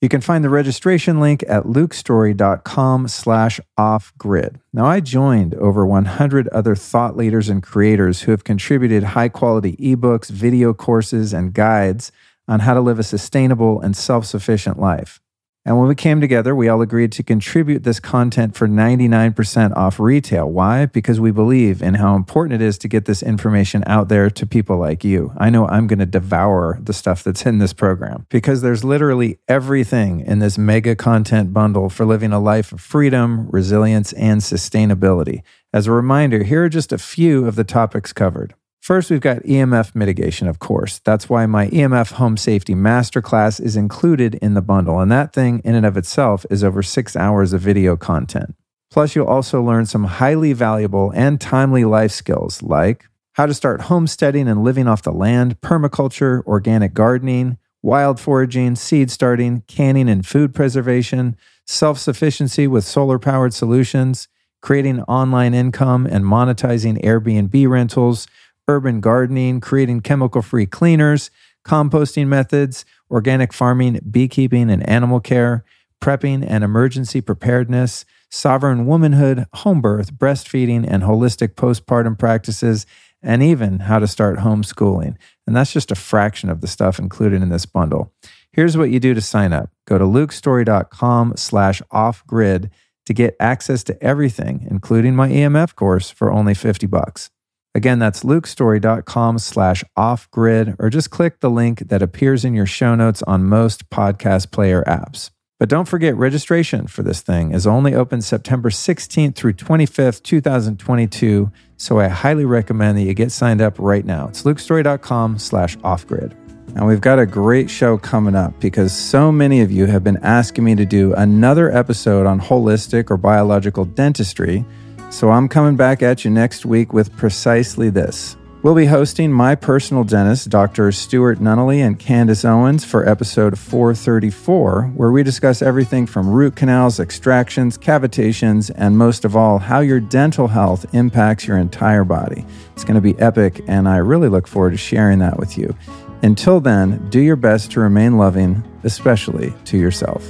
You can find the registration link at lukestory.com slash off-grid. Now, I joined over 100 other thought leaders and creators who have contributed high-quality ebooks, video courses, and guides on how to live a sustainable and self-sufficient life. And when we came together, we all agreed to contribute this content for 99% off retail. Why? Because we believe in how important it is to get this information out there to people like you. I know I'm going to devour the stuff that's in this program because there's literally everything in this mega content bundle for living a life of freedom, resilience, and sustainability. As a reminder, here are just a few of the topics covered. First, we've got EMF mitigation, of course. That's why my EMF Home Safety Masterclass is included in the bundle. And that thing, in and of itself, is over six hours of video content. Plus, you'll also learn some highly valuable and timely life skills like how to start homesteading and living off the land, permaculture, organic gardening, wild foraging, seed starting, canning and food preservation, self sufficiency with solar powered solutions, creating online income and monetizing Airbnb rentals urban gardening, creating chemical free cleaners, composting methods, organic farming, beekeeping, and animal care, prepping and emergency preparedness, sovereign womanhood, home birth, breastfeeding, and holistic postpartum practices, and even how to start homeschooling. And that's just a fraction of the stuff included in this bundle. Here's what you do to sign up. Go to lukestory.com slash off-grid to get access to everything, including my EMF course, for only 50 bucks. Again, that's lukestory.com slash off grid, or just click the link that appears in your show notes on most podcast player apps. But don't forget, registration for this thing is only open September 16th through 25th, 2022. So I highly recommend that you get signed up right now. It's lukestory.com slash off grid. And we've got a great show coming up because so many of you have been asking me to do another episode on holistic or biological dentistry so I'm coming back at you next week with precisely this. We'll be hosting my personal dentist, Dr. Stuart Nunnally and Candace Owens, for episode 434, where we discuss everything from root canals, extractions, cavitations, and most of all, how your dental health impacts your entire body. It's going to be epic, and I really look forward to sharing that with you. Until then, do your best to remain loving, especially to yourself.